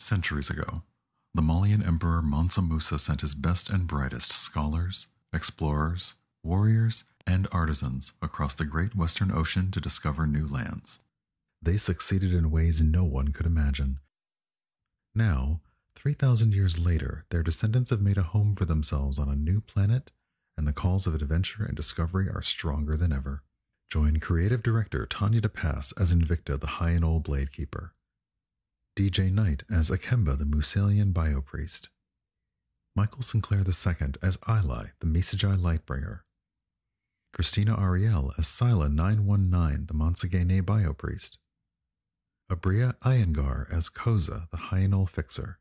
Centuries ago, the Malian Emperor Mansa Musa sent his best and brightest scholars, explorers, warriors, and artisans across the great western ocean to discover new lands. They succeeded in ways no one could imagine. Now, 3,000 years later, their descendants have made a home for themselves on a new planet, and the calls of adventure and discovery are stronger than ever. Join creative director Tanya DePass as Invicta, the High and Old Blade Keeper. DJ Knight as Akemba, the Musalian Biopriest. Michael Sinclair II as Ili, the Misajai Lightbringer. Christina Ariel as Sila 919, the Monsagene Biopriest. Abria Iyengar as Koza, the Hyanol Fixer.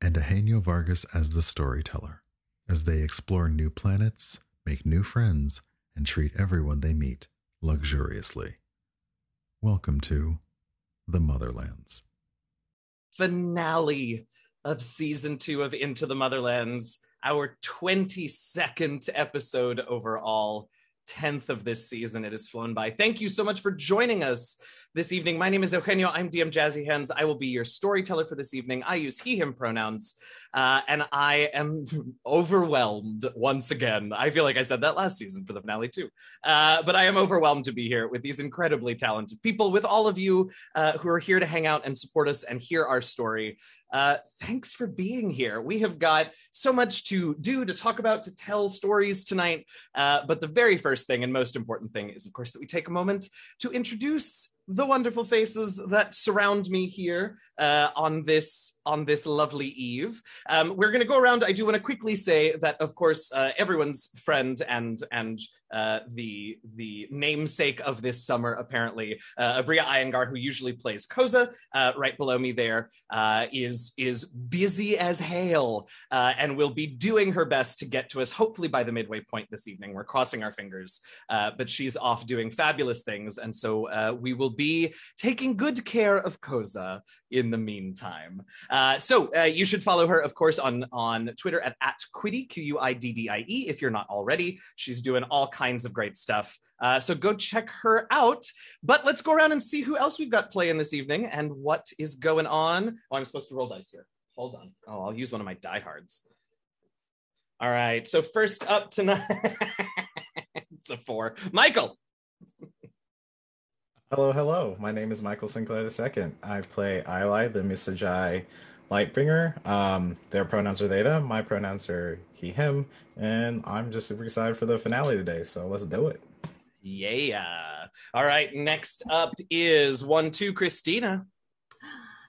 And Eugenio Vargas as the Storyteller, as they explore new planets, make new friends, and treat everyone they meet luxuriously. Welcome to the Motherlands. Finale of season two of Into the Motherlands, our 22nd episode overall, 10th of this season. It has flown by. Thank you so much for joining us this evening. My name is Eugenio. I'm DM Jazzy Hands. I will be your storyteller for this evening. I use he, him pronouns, uh, and I am overwhelmed once again. I feel like I said that last season for the finale too. Uh, but I am overwhelmed to be here with these incredibly talented people, with all of you uh, who are here to hang out and support us and hear our story. Uh, thanks for being here. We have got so much to do, to talk about, to tell stories tonight. Uh, but the very first thing and most important thing is, of course, that we take a moment to introduce the wonderful faces that surround me here uh, on this on this lovely eve. Um, we're going to go around. I do want to quickly say that, of course, uh, everyone's friend and and uh, the the namesake of this summer, apparently, uh, Abria Iyengar, who usually plays Koza, uh, right below me there, uh, is is busy as hail and will be doing her best to get to us. Hopefully by the midway point this evening. We're crossing our fingers, but she's off doing fabulous things, and so we will be taking good care of Koza in the meantime. Uh, so uh, you should follow her, of course, on on Twitter at at Quiddie Q U I D D I E if you're not already. She's doing all kinds of great stuff. Uh, so go check her out. But let's go around and see who else we've got playing this evening and what is going on. Oh, I'm supposed to roll dice here. Hold on. Oh, I'll use one of my diehards. All right. So first up tonight, it's a four. Michael. Hello, hello. My name is Michael Sinclair II. I play Ili, the Misajai Lightbringer. Um, their pronouns are theta. My pronouns are he, him. And I'm just super excited for the finale today. So let's do it. Yeah. All right. Next up is one, two, Christina.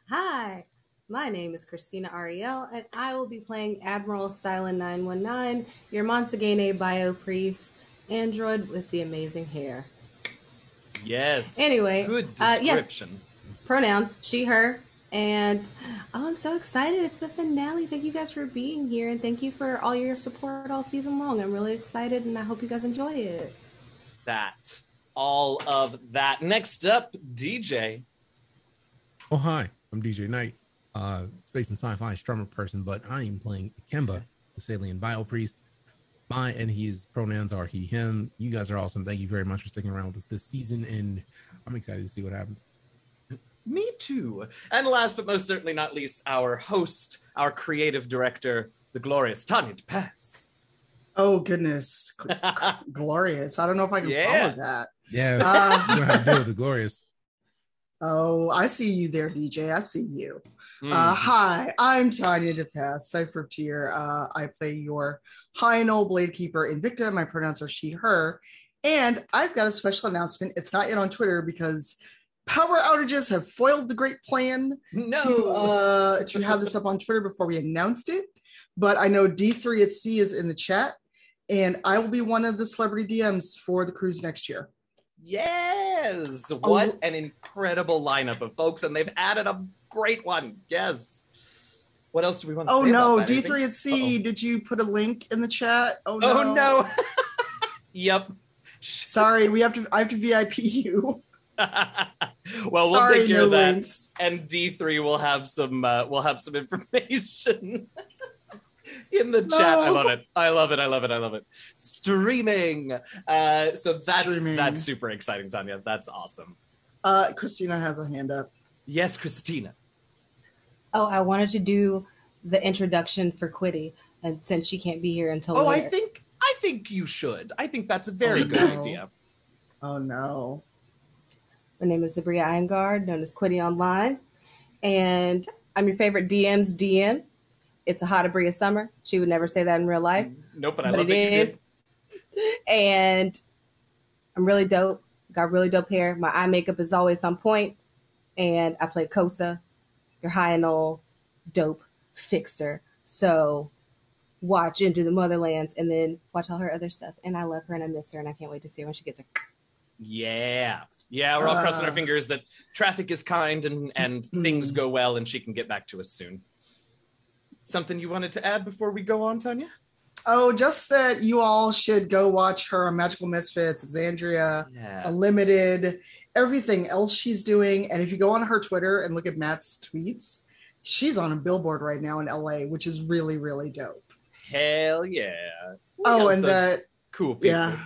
Hi, my name is Christina Ariel, and I will be playing Admiral Silent 919, your Monsagene bio priest, android with the amazing hair. Yes. Anyway, good uh, yes. description. Pronouns she, her. And oh, I'm so excited. It's the finale. Thank you guys for being here, and thank you for all your support all season long. I'm really excited, and I hope you guys enjoy it. That. All of that. Next up, DJ. Oh, hi. I'm DJ Knight, uh, space and sci-fi strummer person, but I am playing Kemba, Usalian Bio Priest. My and his pronouns are he, him. You guys are awesome. Thank you very much for sticking around with us this season, and I'm excited to see what happens. Me too. And last but most certainly not least, our host, our creative director, the glorious Tanya Pass. Oh goodness, glorious! I don't know if I can Yeah. follow that. Yeah, Uh, you know how to deal with the glorious. Oh, I see you there, DJ. I see you. Mm. Uh, hi, I'm Tanya DePass, Cypher Tier. Uh, I play your high and old blade keeper Invicta. My pronouns are she, her. And I've got a special announcement. It's not yet on Twitter because power outages have foiled the great plan no. to uh, to have this up on Twitter before we announced it. But I know D3 at Sea is in the chat, and I will be one of the celebrity DMs for the cruise next year. yes. Oh. What an incredible lineup of folks, and they've added a great one. Yes. What else do we want to Oh say? no, about that? D3 at Sea, Uh-oh. did you put a link in the chat? Oh no. Oh no. yep. Sorry, we have to I have to VIP you. well, we'll Sorry, take care no of that. links. and D3 will have some uh, will have some information in the chat. I love it. I love it. I love it. I love it. Streaming. Uh, so that's Streaming. that's super exciting, Tanya. That's awesome. Uh Christina has a hand up. Yes, Christina. Oh, I wanted to do the introduction for Quiddie, and since she can't be here until Oh, I think I think you should. I think that's a very Oh, good no. idea. Oh no. My name is Abria Iyengar, known as Quitty Online, and I'm your favorite DM's DM. It's a hot Abria summer. She would never say that in real life, Nope, but I but love it that you is. did. And I'm really dope. Got really dope hair. My eye makeup is always on point, and I play Koza, your high and old dope fixer. So watch Into the Motherlands, and then watch all her other stuff. And I love her, and I miss her, and I can't wait to see her when she gets her. Yeah. Yeah, we're all crossing our Uh. fingers that traffic is kind and and things Mm. go well and she can get back to us soon. Something you wanted to add before we go on, Tanya? Oh, just that you all should go watch her Magical Misfits, Exandria, Yeah. Unlimited, everything else she's doing. And if you go on her Twitter and look at Matt's tweets, she's on a billboard right now in LA, which is really, really dope. Hell yeah. We Oh, and that cool people. yeah.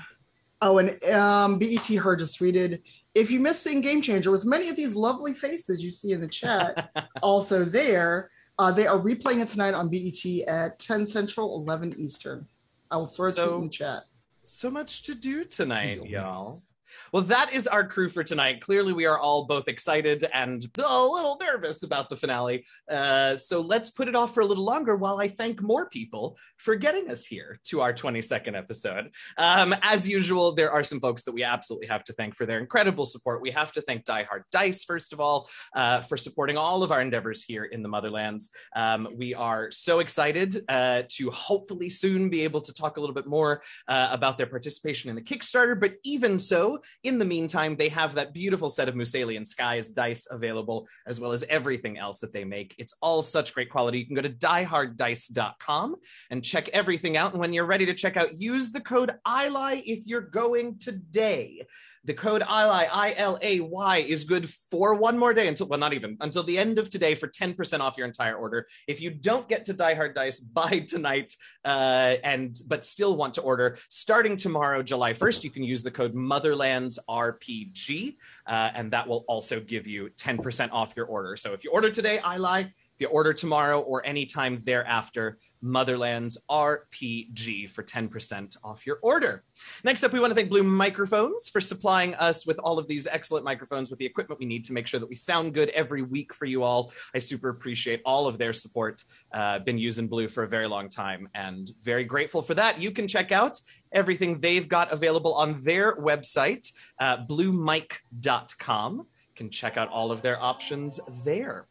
Oh, and um, BET her just tweeted, if you miss seeing Game Changer with many of these lovely faces you see in the chat, also there, uh, they are replaying it tonight on BET at 10 Central, 11 Eastern. I will throw So- in the chat. So much to do tonight, Real y'all. Well, that is our crew for tonight. Clearly, we are all both excited and a little nervous about the finale. Uh, so let's put it off for a little longer while I thank more people for getting us here to our 22nd episode. Um, as usual, there are some folks that we absolutely have to thank for their incredible support. We have to thank Die Hard Dice, first of all, uh, for supporting all of our endeavors here in the Motherlands. Um, we are so excited uh, to hopefully soon be able to talk a little bit more uh, about their participation in the Kickstarter. But even so, in the meantime, they have that beautiful set of Musalian Skies dice available, as well as everything else that they make. It's all such great quality. You can go to dieharddice.com and check everything out. And when you're ready to check out, use the code ILAI if you're going today. The code ILAI, I L A Y, is good for one more day until, well, not even until the end of today for 10% off your entire order. If you don't get to Die Hard Dice by tonight, uh, and but still want to order, starting tomorrow, July 1st, you can use the code Motherlands RPG, uh, and that will also give you 10% off your order. So if you order today, I lie. If you order tomorrow or anytime thereafter, Motherlands RPG for 10% off your order. Next up, we want to thank Blue Microphones for supplying us with all of these excellent microphones with the equipment we need to make sure that we sound good every week for you all. I super appreciate all of their support. Uh, been using Blue for a very long time and very grateful for that. You can check out everything they've got available on their website, uh, bluemic.com. Can check out all of their options there.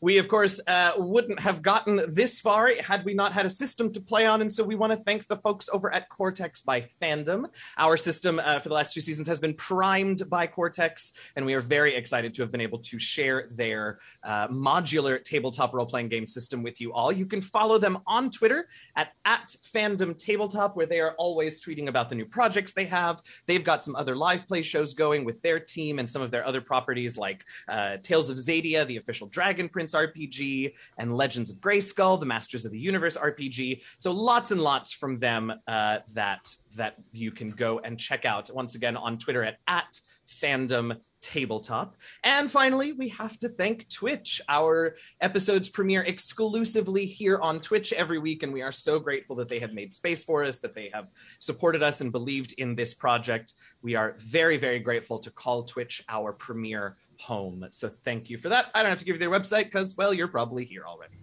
We, of course, uh, wouldn't have gotten this far had we not had a system to play on. And so we want to thank the folks over at Cortex by Fandom. Our system uh, for the last two seasons has been primed by Cortex, and we are very excited to have been able to share their uh, modular tabletop role playing game system with you all. You can follow them on Twitter at, at Fandom Tabletop, where they are always tweeting about the new projects they have. They've got some other live play shows going with their team and some of their other properties like uh, Tales of Xadia, the official Dragon Prince RPG, and Legends of Grayskull, the Masters of the Universe RPG. So lots and lots from them uh, that that you can go and check out. Once again on Twitter at at fandom tabletop and finally we have to thank twitch our episodes premiere exclusively here on twitch every week and we are so grateful that they have made space for us that they have supported us and believed in this project we are very very grateful to call twitch our premier home. So thank you for that. I don't have to give you their website because, well, you're probably here already.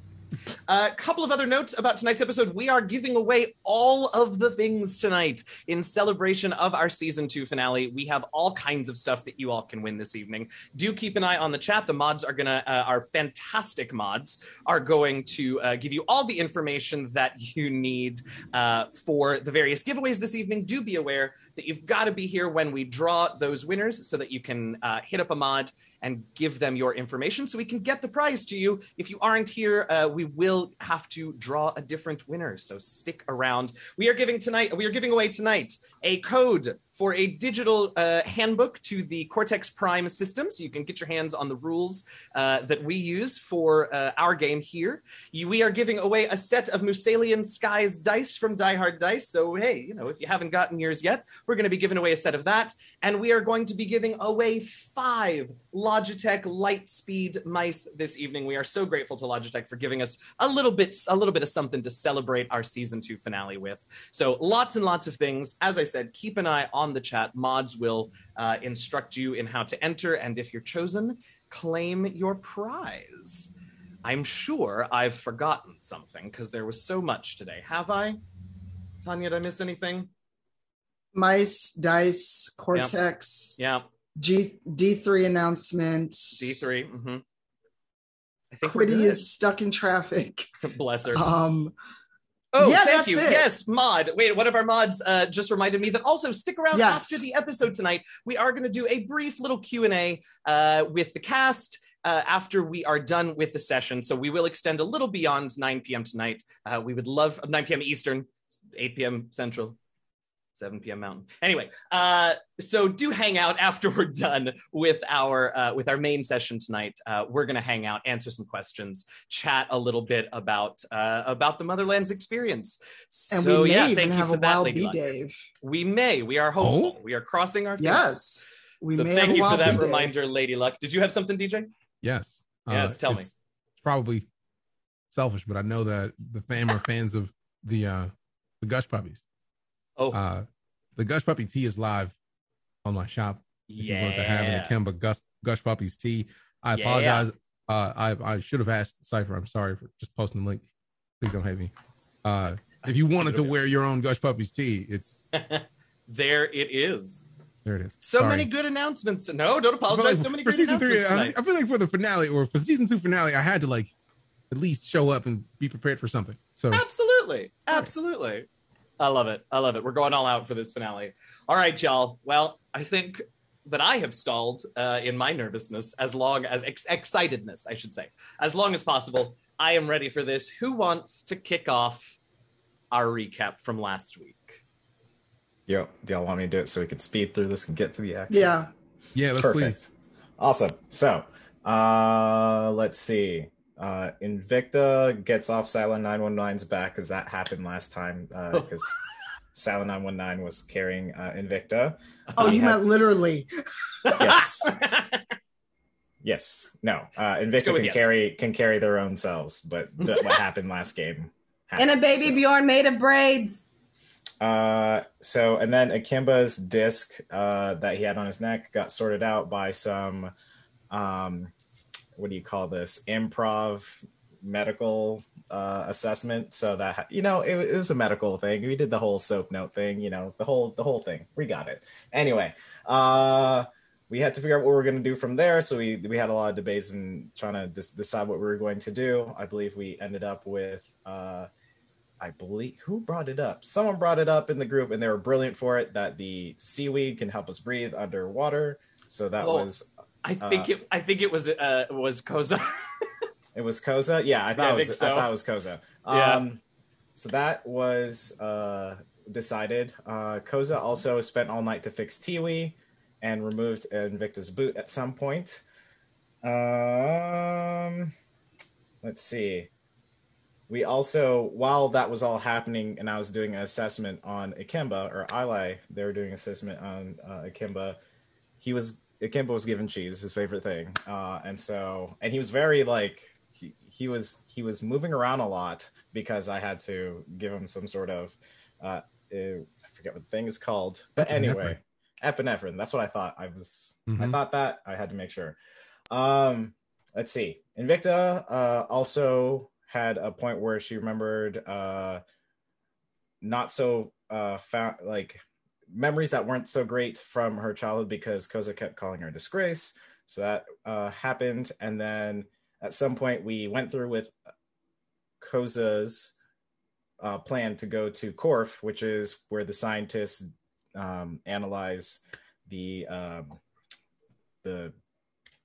A couple of other notes about tonight's episode. We are giving away all of the things tonight in celebration of our season two finale. We have all kinds of stuff that you all can win this evening. Do keep an eye on the chat. The mods are gonna, uh, our fantastic mods are going to uh, give you all the information that you need uh, for the various giveaways this evening. Do be aware that you've got to be here when we draw those winners so that you can uh, hit up a mod and give them your information so we can get the prize to you. If you aren't here, uh, we will have to draw a different winner. So stick around. We are giving tonight, we are giving away tonight a code for a digital uh, handbook to the Cortex Prime system, so you can get your hands on the rules uh, that we use for uh, our game here. You, we are giving away a set of Musalian Skies dice from Die Hard Dice. So hey, you know if you haven't gotten yours yet, we're going to be giving away a set of that, and we are going to be giving away five Logitech Lightspeed mice this evening. We are so grateful to Logitech for giving us a little bit, a little bit of something to celebrate our season two finale with. So lots and lots of things. As I said, keep an eye on the chat. Mods will uh, instruct you in how to enter, and if you're chosen, claim your prize. I'm sure I've forgotten something because there was so much today. Have I? Tanya, did I miss anything? Mice, dice, cortex, Yeah, G D3 announcement. D3. hmm I think Quiddie is stuck in traffic. Bless her. Um, Oh, Yeah, thank you. it. Yes, Mod. Wait, one of our mods uh, just reminded me that also stick around Yes. after the episode tonight. We are going to do a brief little Q and A uh, with the cast. Uh, after we are done with the session, so we will extend a little beyond 9 p.m. tonight. Uh, we would love 9 p.m. Eastern, 8 p.m. Central, 7 p.m. Mountain. Anyway, uh, so do hang out after we're done with our uh, with our main session tonight. Uh, we're gonna hang out, answer some questions, chat a little bit about uh, about the Motherlands experience. and so, we may yeah, even thank you have for a that, wild Lady Luck. Dave. We may. We are hopeful. Oh? We are crossing our fingers. Yes. We so may thank have a you for that bee Dave. reminder, Lady Luck. Did you have something, DJ? Yes. Yes, tell me. it's Probably selfish, but I know that the fam are fans of the uh the Gush puppies. Oh, Uh the Gush puppy tea is live on my shop. If you want to have an yeah. Akemba Gush, Gush puppies tea. I Yeah. apologize. Uh I I should have asked Cypher. I'm sorry for just posting the link. Please don't hate me. Uh if you wanted to wear your own Gush puppies tea, it's there it is. there it is. So Sorry. many good announcements. No, don't apologize. like so many for season three, announcements I. I feel like for the finale or for season two finale, I had to like at least show up and be prepared for something. So Absolutely. Sorry. Absolutely. I love it. I love it. We're going all out for this finale. All right, y'all. Well, I think that I have stalled uh, in my nervousness as long as ex- excitedness, I should say, as long as possible. I am ready for this. Who wants to kick off our recap from last week? Yo, do y'all want me to do it so we can speed through this and get to the action? Yeah. yeah, let's Perfect. please. Awesome. So, uh, let's see. Uh, Invicta gets off Silent 919's back because that happened last time because Silent 919 was carrying uh, Invicta. Oh, We you had- meant literally. Yes. yes. No. Uh, Invicta can yes. carry can carry their own selves, but th- what happened last game? And a baby so. Bjorn made of braids. Uh, so and then Akemba's disc uh, that he had on his neck got sorted out by some, um, what do you call this? Improv medical uh, assessment. So that you know it, it was a medical thing. We did the whole soap note thing. You know the whole the whole thing. We got it. Anyway, uh, we had to figure out what we are going to do from there. So we we had a lot of debates and trying to dis- decide what we were going to do. I believe we ended up with. Uh, I believe who brought it up? Someone brought it up in the group, and they were brilliant for it. That the seaweed can help us breathe underwater. So that was I think Uh, it. I think it was. Uh, was Koza. it was Koza. Yeah, I thought Yeah, it was. think so. I thought it was Koza. Yeah. Um, so that was uh, decided. Uh, Koza also spent all night to fix Tiwi and removed Invicta's boot at some point. Um, let's see. We also, while that was all happening, and I was doing an assessment on Akemba or Ili, they were doing assessment on uh, Akemba. He was Akemba was given cheese, his favorite thing, uh, and so and he was very like he, he was he was moving around a lot because I had to give him some sort of uh, uh, I forget what the thing is called, but anyway, epinephrine. That's what I thought. I was I Mhm. thought that I had to make sure. Um, let's see. Invicta uh, also had a point where she remembered uh, not so uh, fa- like memories that weren't so great from her childhood because Koza kept calling her a disgrace. So that uh, happened, and then at some point we went through with Koza's uh, plan to go to Korf, which is where the scientists um, analyze the um, the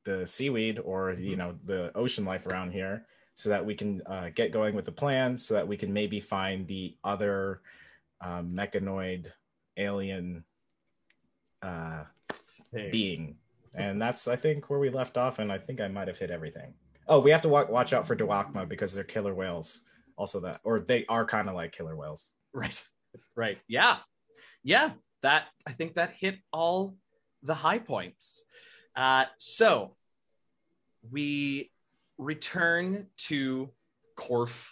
the seaweed or you know the ocean life around here, so that we can uh, get going with the plan, so that we can maybe find the other um, mechanoid alien uh, Hey. being, and that's I think where we left off, and I think I might have hit everything. Oh, we have to wa- watch out for Dewakma because they're killer whales. Also, that or they are kind of like killer whales. Right. Right. Yeah. Yeah. That I think that hit all the high points. Uh, so we return to Corf,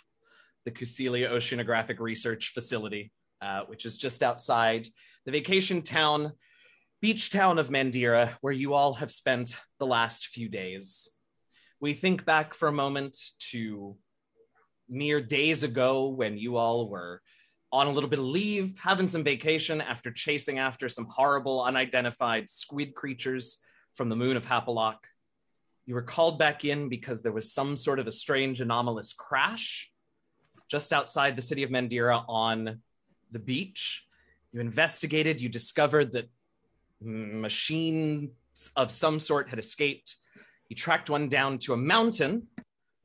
the Cusilia Oceanographic Research Facility, uh, which is just outside the vacation town, beach town of Mandira, where you all have spent the last few days. We think back for a moment to mere days ago when you all were on a little bit of leave, having some vacation after chasing after some horrible unidentified squid creatures from the moon of Hapalok. You were called back in because there was some sort of a strange anomalous crash just outside the city of Mandira on the beach. You investigated, you discovered that machines of some sort had escaped. You tracked one down to a mountain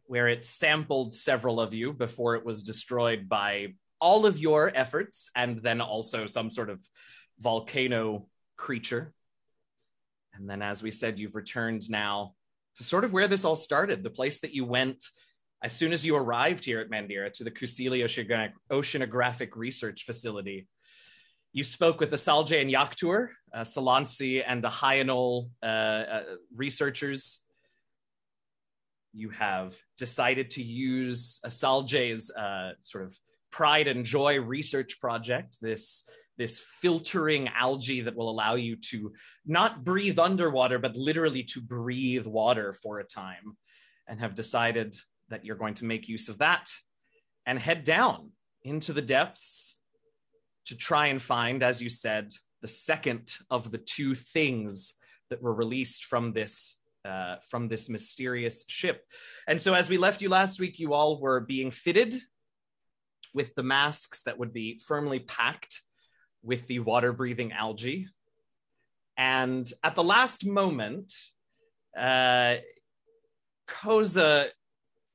where it sampled several of you before it was destroyed by all of your efforts and then also some sort of volcano creature. And then, as we said, you've returned now to sort of where this all started, the place that you went as soon as you arrived here at Mandira to the Kusili Oceanographic, Research Facility. You spoke with the Salje and Yaktur, uh, Salansi, and the Hyanol uh, uh, researchers you have decided to use Asalje's uh, sort of pride and joy research project, this this filtering algae that will allow you to not breathe underwater, but literally to breathe water for a time, and have decided that you're going to make use of that and head down into the depths to try and find, as you said, the second of the two things that were released from this uh, from this mysterious ship. And so, as we left you last week, you all were being fitted with the masks that would be firmly packed with the water breathing algae. And at the last moment, uh, Koza,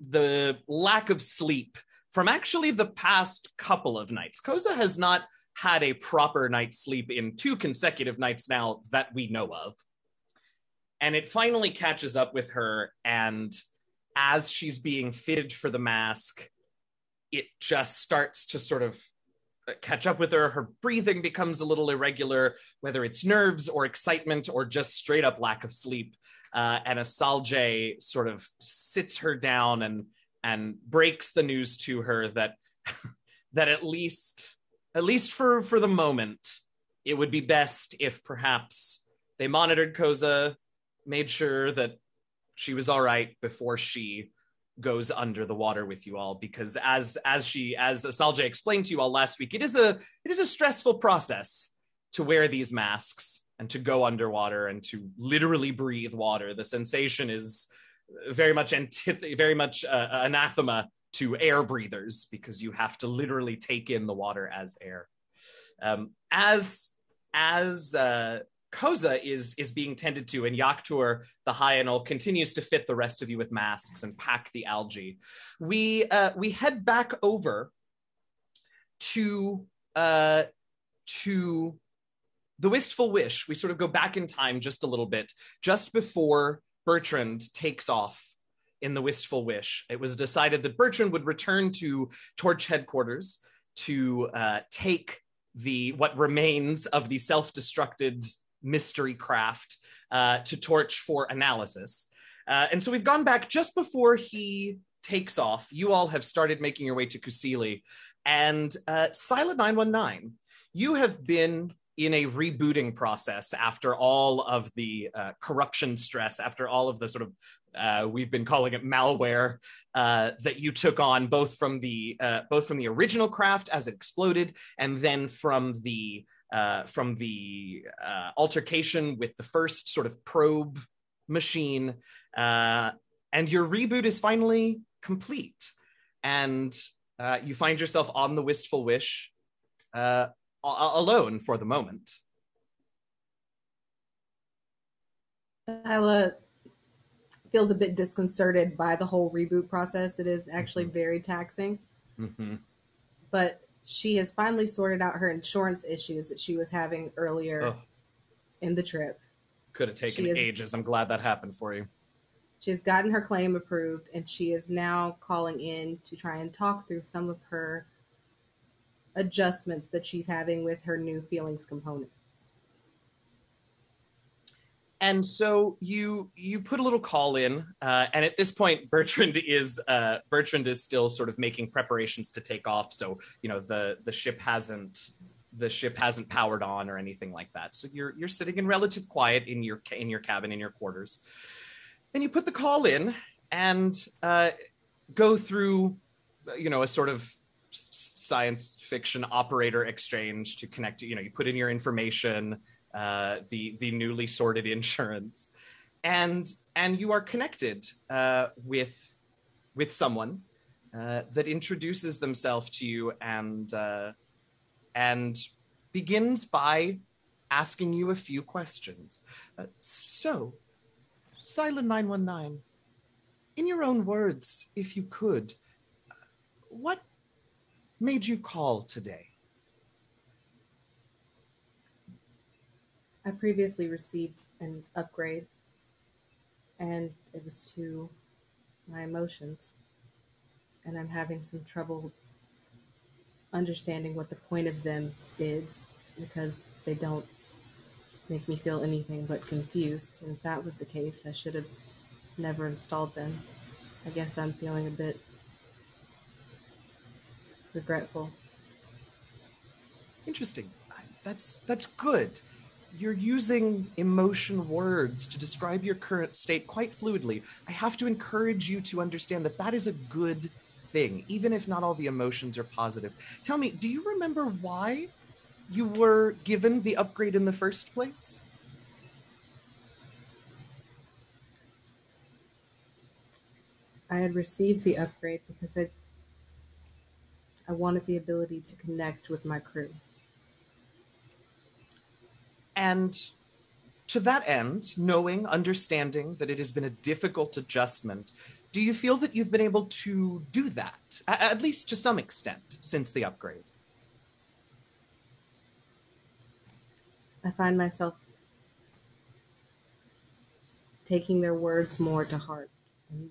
the lack of sleep from actually the past couple of nights, Koza has not had a proper night's sleep in two consecutive nights now that we know of. And it finally catches up with her and as she's being fitted for the mask it just starts to sort of uh, catch up with her. Her breathing becomes a little irregular whether it's nerves or excitement or just straight up lack of sleep uh, and Asalje sort of sits her down and and breaks the news to her that that at least at least for for the moment it would be best if perhaps they monitored Koza made sure that she was all right before she goes under the water with you all. Because as as she as Asalje explained to you all last week it is a it is a stressful process to wear these masks and to go underwater and to literally breathe water the sensation is very much antith- very much uh, anathema to air breathers because you have to literally take in the water as air um, as as uh, Koza is is being tended to, and Yaktur, the Hyanol, continues to fit the rest of you with masks and pack the algae. We uh, we head back over to uh, to the Wistful Wish. We sort of go back in time just a little bit, just before Bertrand takes off in the Wistful Wish. It was decided that Bertrand would return to Torch headquarters to uh, take the what remains of the self-destructed mystery craft uh, to Torch for analysis. Uh, and so we've gone back just before he takes off. You all have started making your way to Kusili. And uh, Silent 919, you have been in a rebooting process after all of the uh, corruption stress, after all of the sort of uh, we've been calling it malware uh, that you took on both from the uh, both from the original craft as it exploded and then from the uh, from the uh, altercation with the first sort of probe machine and your reboot is finally complete. And you find yourself on the wistful wish alone for the moment Tyla feels a bit disconcerted by the whole reboot process. It is actually Mhm. very taxing, mm-hmm. but she has finally sorted out her insurance issues that she was having earlier oh, in the trip. Could have taken She is- ages. I'm glad that happened for you. She has gotten her claim approved, and she is now calling in to try and talk through some of her adjustments that she's having with her new feelings component. And so you you put a little call in, uh, and at this point, Bertrand is uh, Bertrand is still sort of making preparations to take off. So you know the the ship hasn't the ship hasn't powered on or anything like that. So you're you're sitting in relative quiet in your in your cabin in your quarters, and you put the call in and uh, go through you know a sort of science fiction operator exchange to connect. You know you put in your information uh, the the newly sorted insurance, and and you are connected uh, with with someone uh, that introduces themselves to you and uh, and begins by asking you a few questions. Uh, so, Silent Nine One Nine, in your own words, if you could, uh, what made you call today? I previously received an upgrade, and it was to my emotions. And I'm having some trouble understanding what the point of them is because they don't make me feel anything but confused. And if that was the case, I should have never installed them. I guess I'm feeling a bit regretful. Interesting. That's that's good. You're using emotion words to describe your current state quite fluidly. I have to encourage you to understand that that is a good thing, even if not all the emotions are positive. Tell me, do you remember why you were given the upgrade in the first place? I had received the upgrade because I I wanted the ability to connect with my crew. And to that end, knowing, understanding that it has been a difficult adjustment, do you feel that you've been able to do that, at least to some extent, since the upgrade? I find myself taking their words more to heart and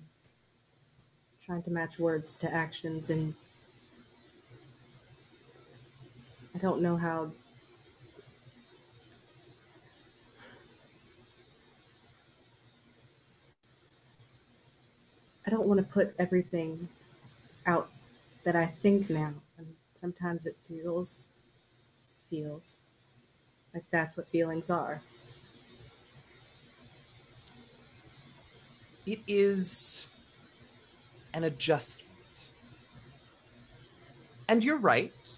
trying to match words to actions and I don't know how I don't want to put everything out that I think now. And sometimes it feels feels like that's what feelings are. It is an adjustment. And you're right.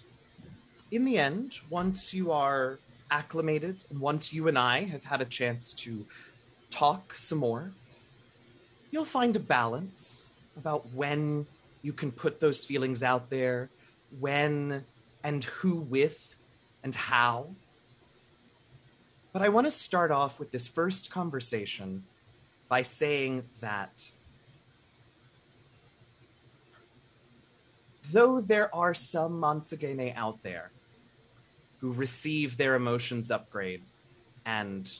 In the end, once you are acclimated, and once you and I have had a chance to talk some more, you'll find a balance about when you can put those feelings out there, when and who with, and how. But I want to start off with this first conversation by saying that though there are some Mansagene out there who receive their emotions upgrade. And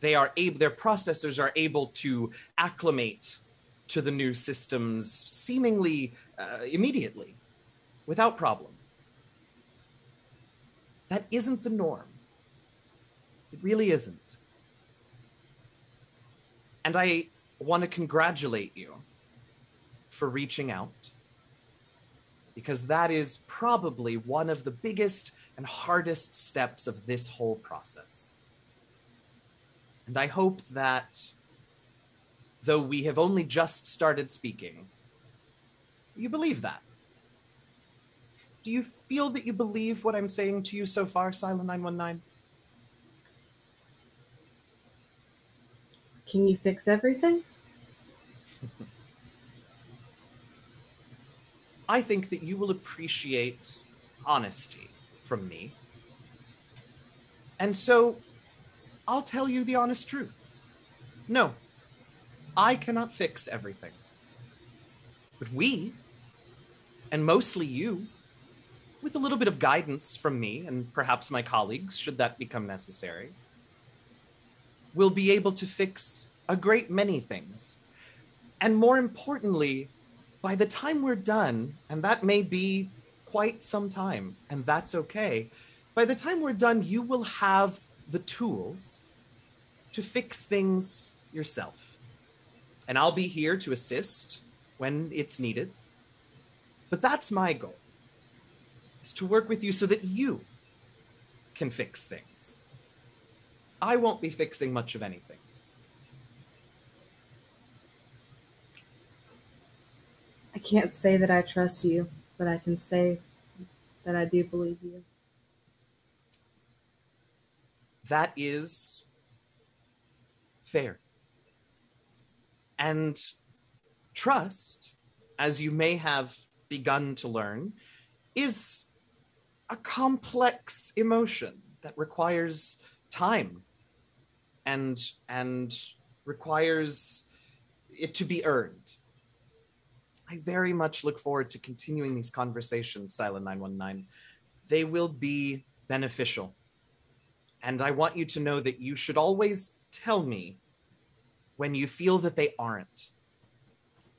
they are able their processors are able to acclimate to the new systems seemingly uh, immediately without problem. That isn't the norm. It really isn't. And I want to congratulate you for reaching out because that is probably one of the biggest and hardest steps of this whole process. And I hope that though we have only just started speaking, you believe that. Do you feel that you believe what I'm saying to you so far, Silent 919? Can you fix everything? I think that you will appreciate honesty from me. And so I'll tell you the honest truth. No, I cannot fix everything. But we, and mostly you, with a little bit of guidance from me and perhaps my colleagues, should that become necessary, will be able to fix a great many things. And more importantly, by the time we're done, and that may be quite some time, and that's okay, by the time we're done, you will have the tools to fix things yourself. And I'll be here to assist when it's needed. But that's my goal. Is to work with you so that you can fix things. I won't be fixing much of anything. I can't say that I trust you, but I can say that I do believe you. That is fair. And trust, as you may have begun to learn, is a complex emotion that requires time and and requires it to be earned. I very much look forward to continuing these conversations, Silent 919. They will be beneficial. And I want you to know that you should always tell me when you feel that they aren't.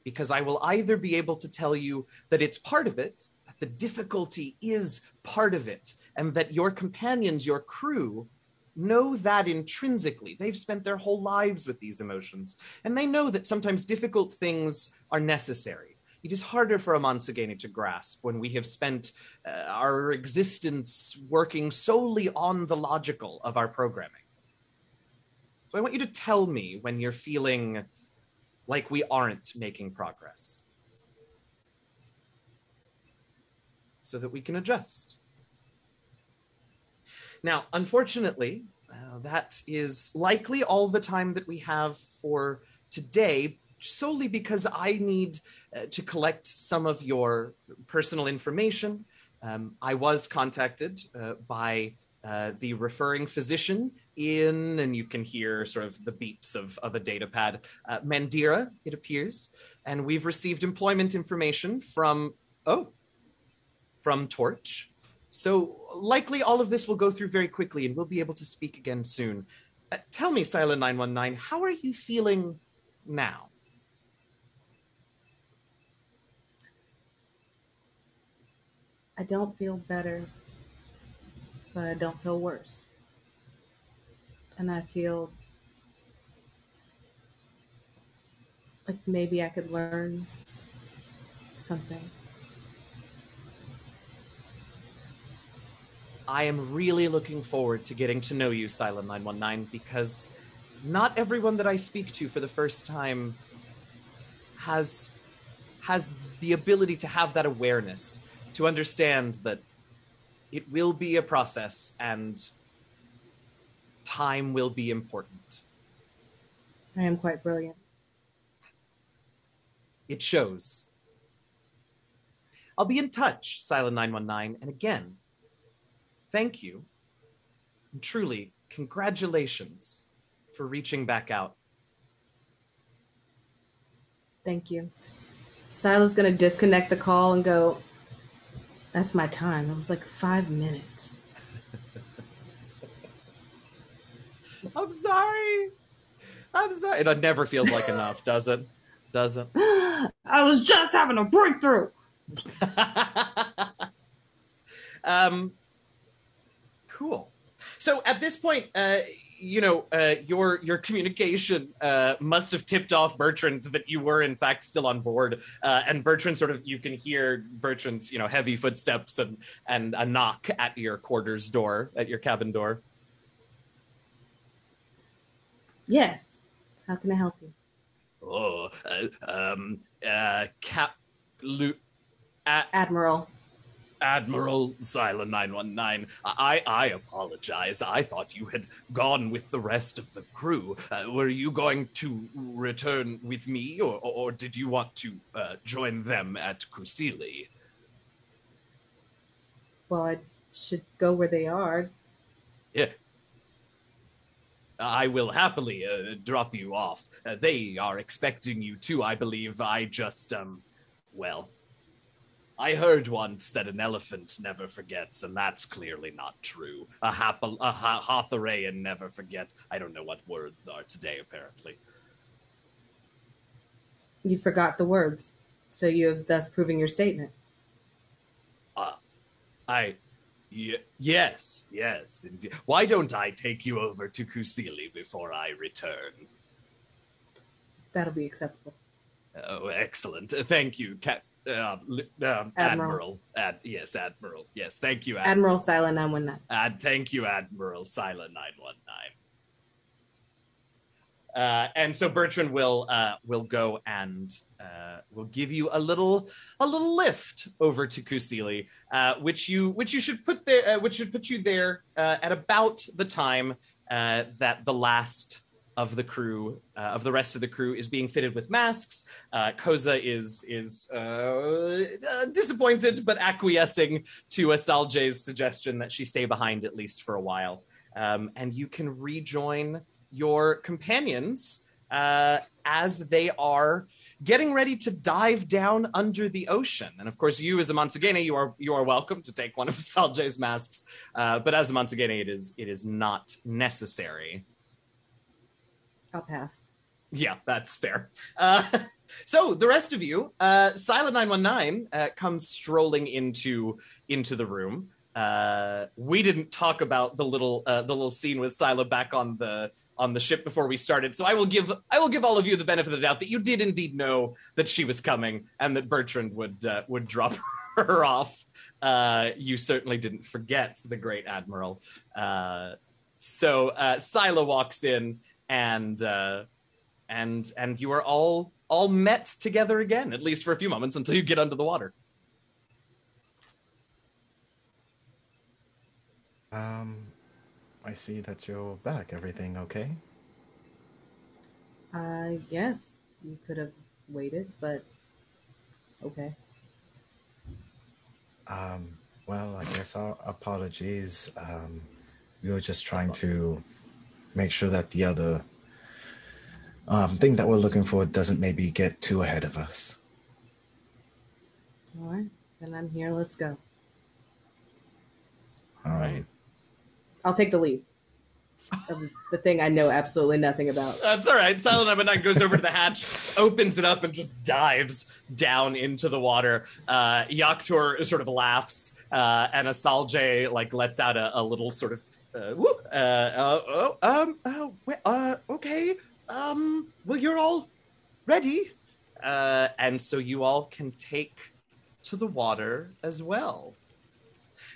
Because I will either be able to tell you that it's part of it, that the difficulty is part of it, and that your companions, your crew, know that intrinsically. They've spent their whole lives with these emotions, and they know that sometimes difficult things are necessary. It is harder for a Monsagani to grasp when we have spent uh, our existence working solely on the logical of our programming. So I want you to tell me when you're feeling like we aren't making progress so that we can adjust. Now, unfortunately, uh, that is likely all the time that we have for today, solely because I need uh, to collect some of your personal information. Um, I was contacted uh, by uh, the referring physician in, and you can hear sort of the beeps of, of a data pad, uh, Mandira, it appears. And we've received employment information from, oh, from Torch. So likely all of this will go through very quickly and we'll be able to speak again soon. Uh, tell me, Silent 919, how are you feeling now? I don't feel better, but I don't feel worse. And I feel like maybe I could learn something. I am really looking forward to getting to know you, Silent 919, because not everyone that I speak to for the first time has has the ability to have that awareness to understand that it will be a process and time will be important. I am quite brilliant. It shows. I'll be in touch, Silent 919, and again, thank you. And truly, congratulations for reaching back out. Thank you. Sila's gonna disconnect the call and go, That's my time. It was like five minutes. I'm sorry. I'm sorry. It never feels like enough, does it? Does it? I was just having a breakthrough. um, cool. So at this point, uh, you know, uh, your your communication uh, must have tipped off Bertrand that you were in fact still on board, uh, and Bertrand sort of you can hear Bertrand's you know heavy footsteps and and a knock at your quarters door at your cabin door. Yes. How can I help you? Oh, uh, um, uh, Cap, Lu, Ad- Admiral. Admiral Xyla 919. I, I apologize. I thought you had gone with the rest of the crew. Uh, were you going to return with me, or, or did you want to uh, join them at Kusili? Well, I should go where they are. Yeah. I will happily uh, drop you off. Uh, they are expecting you too, I believe. I just, um, well, I heard once that an elephant never forgets, and that's clearly not true. A, hap- a ha- never forgets. I don't know what words are today, apparently. You forgot the words, so you have thus proven your statement. I. Y- yes, yes, indeed. Why don't I take you over to Kusili before I return? That'll be acceptable. Oh, excellent. Uh, Thank you, Cap. Uh, um, Admiral. Admiral. Ad- yes, Admiral. Yes, thank you, Admiral. Admiral Silent 919. Ad- thank you, Admiral Silent 919. Uh, and so Bertrand will uh, will go and uh, will give you a little a little lift over to Kusili, uh, which you which you should put there uh, which should put you there uh, at about the time uh, that the last of the crew uh, of the rest of the crew is being fitted with masks. Uh, Koza is is uh, uh, disappointed but acquiescing to Asalje's suggestion that she stay behind at least for a while, um, and you can rejoin your companions uh, as they are getting ready to dive down under the ocean. And of course, you as a Mansugene, you are you are welcome to take one of Salje's masks, uh, but as a Mansugene, it is it is not necessary. I'll pass. Yeah, that's fair. Uh, so the rest of you, uh, Silent Nine One Nine uh, comes strolling into into the room. Uh, we didn't talk about the little uh, the little scene with Sila back on the on the ship before we started, so I will give I will give all of you the benefit of the doubt that you did indeed know that she was coming and that Bertrand would uh, would drop her off. Uh, you certainly didn't forget the great admiral. Uh, so Sila walks in and uh, and and you are all all met together again, at least for a few moments until you get under the water. Um, I see that you're back. Everything okay? Uh, yes, you could have waited, but okay. Um, well, I guess our apologies. Um, we were just trying to make sure that the other um, thing that we're looking for doesn't maybe get too ahead of us. All right, then I'm here. Let's go. All right. I'll take the lead. Of the thing I know absolutely nothing about. That's all right. Silent Number Nine goes over to the hatch, opens it up, and just dives down into the water. Uh, Yaktor sort of laughs, uh, and Asalje like lets out a, a little sort of uh, whoop. Uh, uh, oh, um, uh, uh, okay. Um, well, you're all ready, uh, and so you all can take to the water as well.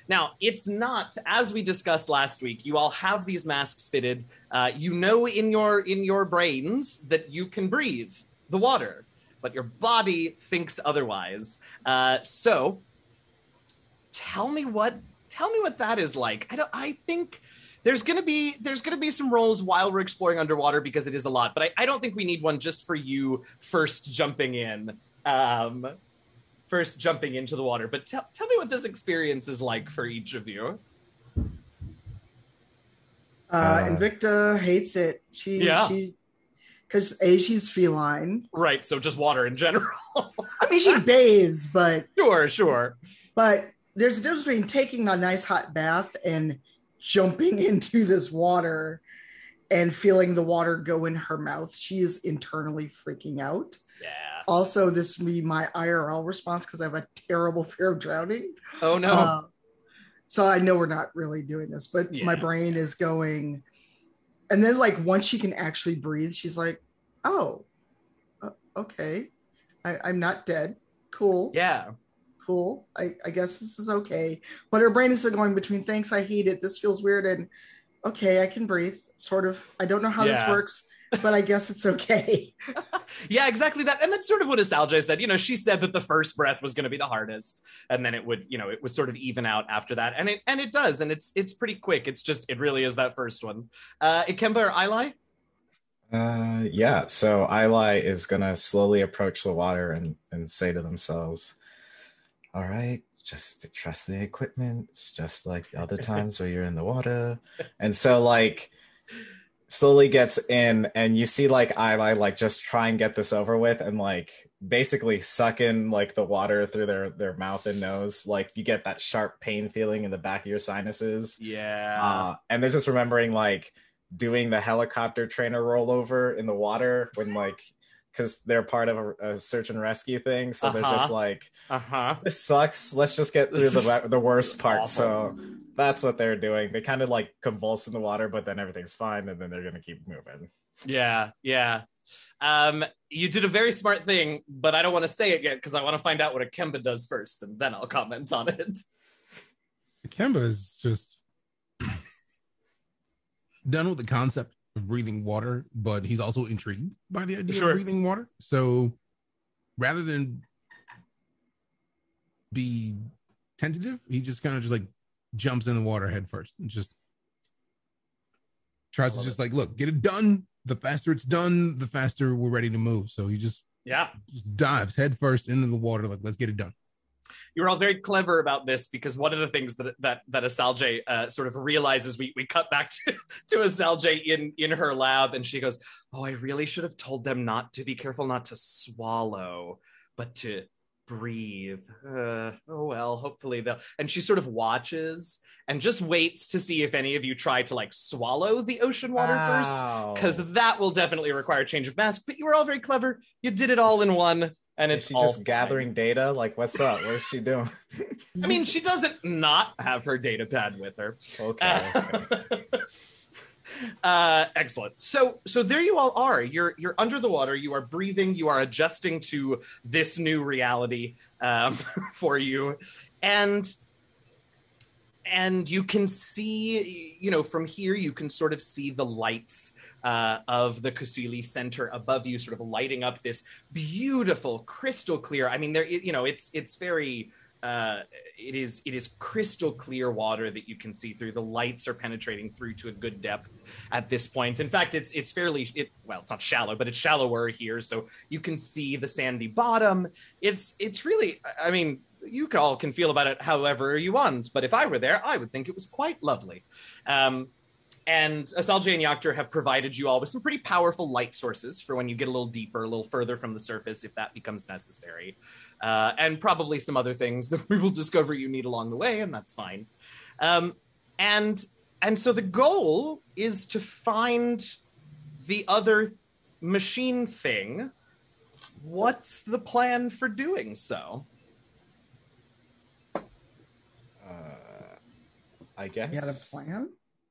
Now, it's not as we discussed last week. You all have these masks fitted. Uh, you know in your in your brains that you can breathe the water, but your body thinks otherwise. Uh, so, tell me what tell me what that is like. I don't. I think there's gonna be there's gonna be some roles while we're exploring underwater because it is a lot. But I, I don't think we need one just for you first jumping in. Um, first jumping into the water. But tell tell me what this experience is like for each of you. Uh, Uh, Invicta hates it. She Yeah. she because a she's feline. Right. So just water in general. I mean, she bathes, but sure, sure. but there's a difference between taking a nice hot bath and jumping into this water and feeling the water go in her mouth. She is internally freaking out. Yeah. Also, this will be my IRL response because I have a terrible fear of drowning. Oh no. Uh, so I know we're not really doing this, but my brain is going. And then, like, once she can actually breathe, she's like, "Oh, uh, okay, I, I'm not dead. Cool, yeah. Cool. I, I guess this is okay." But her brain is still going between "Thanks, I hate it. This feels weird," and "Okay, I can breathe." Sort of. I don't know how this works, but I guess it's okay. Yeah, exactly that. And that's sort of what Asalja said. You know, she said that the first breath was going to be the hardest, and then it would, you know, it would sort of even out after that. And it and it does, and it's it's pretty quick. It's just it really is that first one. Uh Akemba or Eli? Uh, yeah. So Ili is gonna slowly approach the water and and say to themselves, "All right, just to trust the equipment. It's just like other times where you're in the water." And so, like, slowly gets in and you see like I like just try and get this over with and like basically suck in like the water through their their mouth and nose like you get that sharp pain feeling in the back of your sinuses Yeah. uh, and they're just remembering like doing the helicopter trainer rollover in the water when like because they're part of a, a search and rescue thing so they're just Uh-huh. like uh huh. this sucks let's just get through the, the worst part awful. so that's what they're doing they kind of like convulse in the water but then everything's fine and then they're gonna keep moving Yeah, yeah. Um, you did a very smart thing, but I don't want to say it yet because I want to find out what Akemba does first, and then I'll comment on it. Kemba is just done with the concept of breathing water, but he's also intrigued by the idea Sure. of breathing water. So rather than be tentative, he just kind of just like jumps in the water head first and just tries to just like look, get it done. The faster it's done, the faster we're ready to move. So he just Yeah, just dives head first into the water, like let's get it done. You were all very clever about this because one of the things that that that Asalje uh, sort of realizes we we cut back to to Asalje in in her lab, and she goes, "Oh, I really should have told them not to be careful, not to swallow, but to." breathe uh, oh well hopefully they'll and she sort of watches and just waits to see if any of you try to like swallow the ocean water first because that will definitely require a change of mask. But you were all very clever. You did it all in one, and it's just fine. gathering data like what's up what is she doing I mean, she doesn't not have her data pad with her. okay, okay. uh, excellent. So, so there you all are. You're you're under the water. You are breathing. You are adjusting to this new reality um, for you, and and you can see, you know, from here you can sort of see the lights uh, of the Kusili Center above you, sort of lighting up this beautiful, crystal clear. I mean, there, you know, it's it's very uh, it is it is crystal clear water that you can see through. The lights are penetrating through to a good depth at this point. In fact, it's it's fairly it well, it's not shallow, but it's shallower here, so you can see the sandy bottom. It's it's really, I mean, you all can feel about it however you want, but if I were there, I would think it was quite lovely. Um, and Asalja and Yakter have provided you all with some pretty powerful light sources for when you get a little deeper, a little further from the surface, if that becomes necessary. Uh, and probably some other things that we will discover you need along the way, and that's fine. Um, and and so the goal is to find the other machine thing. What's the plan for doing so? I guess You had a plan?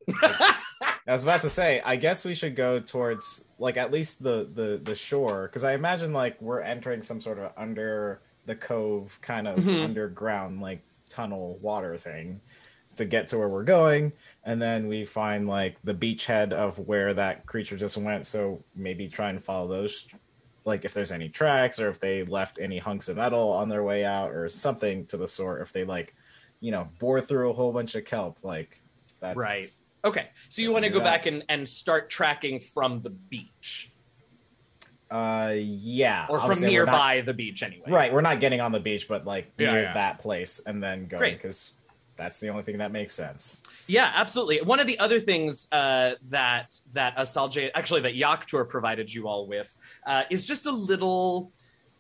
I was about to say, I guess we should go towards like at least the the the shore because I imagine like we're entering some sort of under the cove kind of Mhm. underground like tunnel water thing to get to where we're going and then we find like the beachhead of where that creature just went so maybe try and follow those like if there's any tracks or if they left any hunks of metal on their way out or something to the sort if they like you know bore through a whole bunch of kelp like that's Right. Okay, so you want to go that. back and, and start tracking from the beach Uh, yeah, or from we're not- nearby the beach anyway. right, we're not getting on the beach, but like Yeah, near yeah. that place and then going because that's the only thing that makes sense. Yeah, absolutely. One of the other things uh, that that Asalje, actually that Yaktor provided you all with, uh, is just a little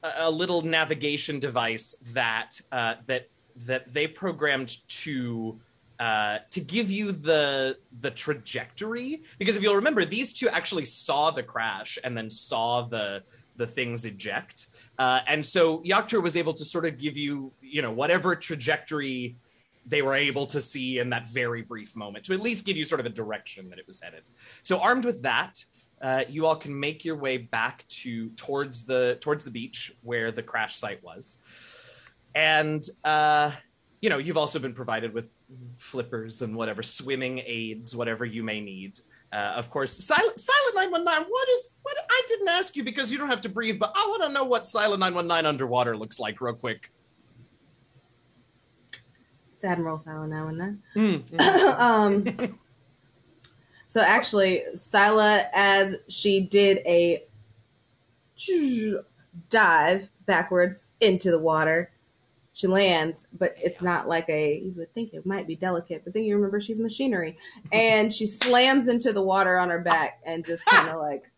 a a little navigation device that uh, that that they programmed to. Uh, to give you the the trajectory, because if you'll remember, these two actually saw the crash and then saw the the things eject, uh, and so Yaktur was able to sort of give you, you know, whatever trajectory they were able to see in that very brief moment to at least give you sort of a direction that it was headed. So armed with that, uh, you all can make your way back to towards the towards the beach where the crash site was, and uh, you know you've also been provided with flippers and whatever swimming aids, whatever you may need. Uh, of course, silent silent nine one nine. What is what? I didn't ask you because you don't have to breathe, but I want to know what silent nine one nine underwater looks like real quick. It's Admiral Silent now and then. Mm, um, so actually, Sila, as she did a dive backwards into the water, she lands, but it's not like a, you would think it might be delicate, but then you remember she's machinery. And she slams into the water on her back and just kind of like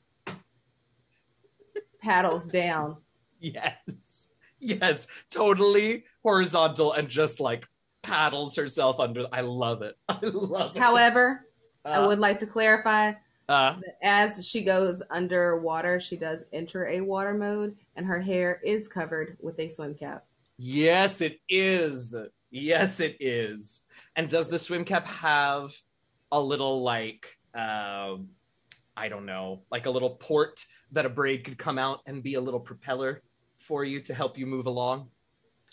paddles down. Yes. Yes. Totally horizontal and just like paddles herself under. I love it. I love it. However, Uh, I would like to clarify uh, that as she goes underwater, she does enter a water mode and her hair is covered with a swim cap. Yes, it is. Yes, it is. And does the swim cap have a little like um I don't know, like a little port that a braid could come out and be a little propeller for you to help you move along?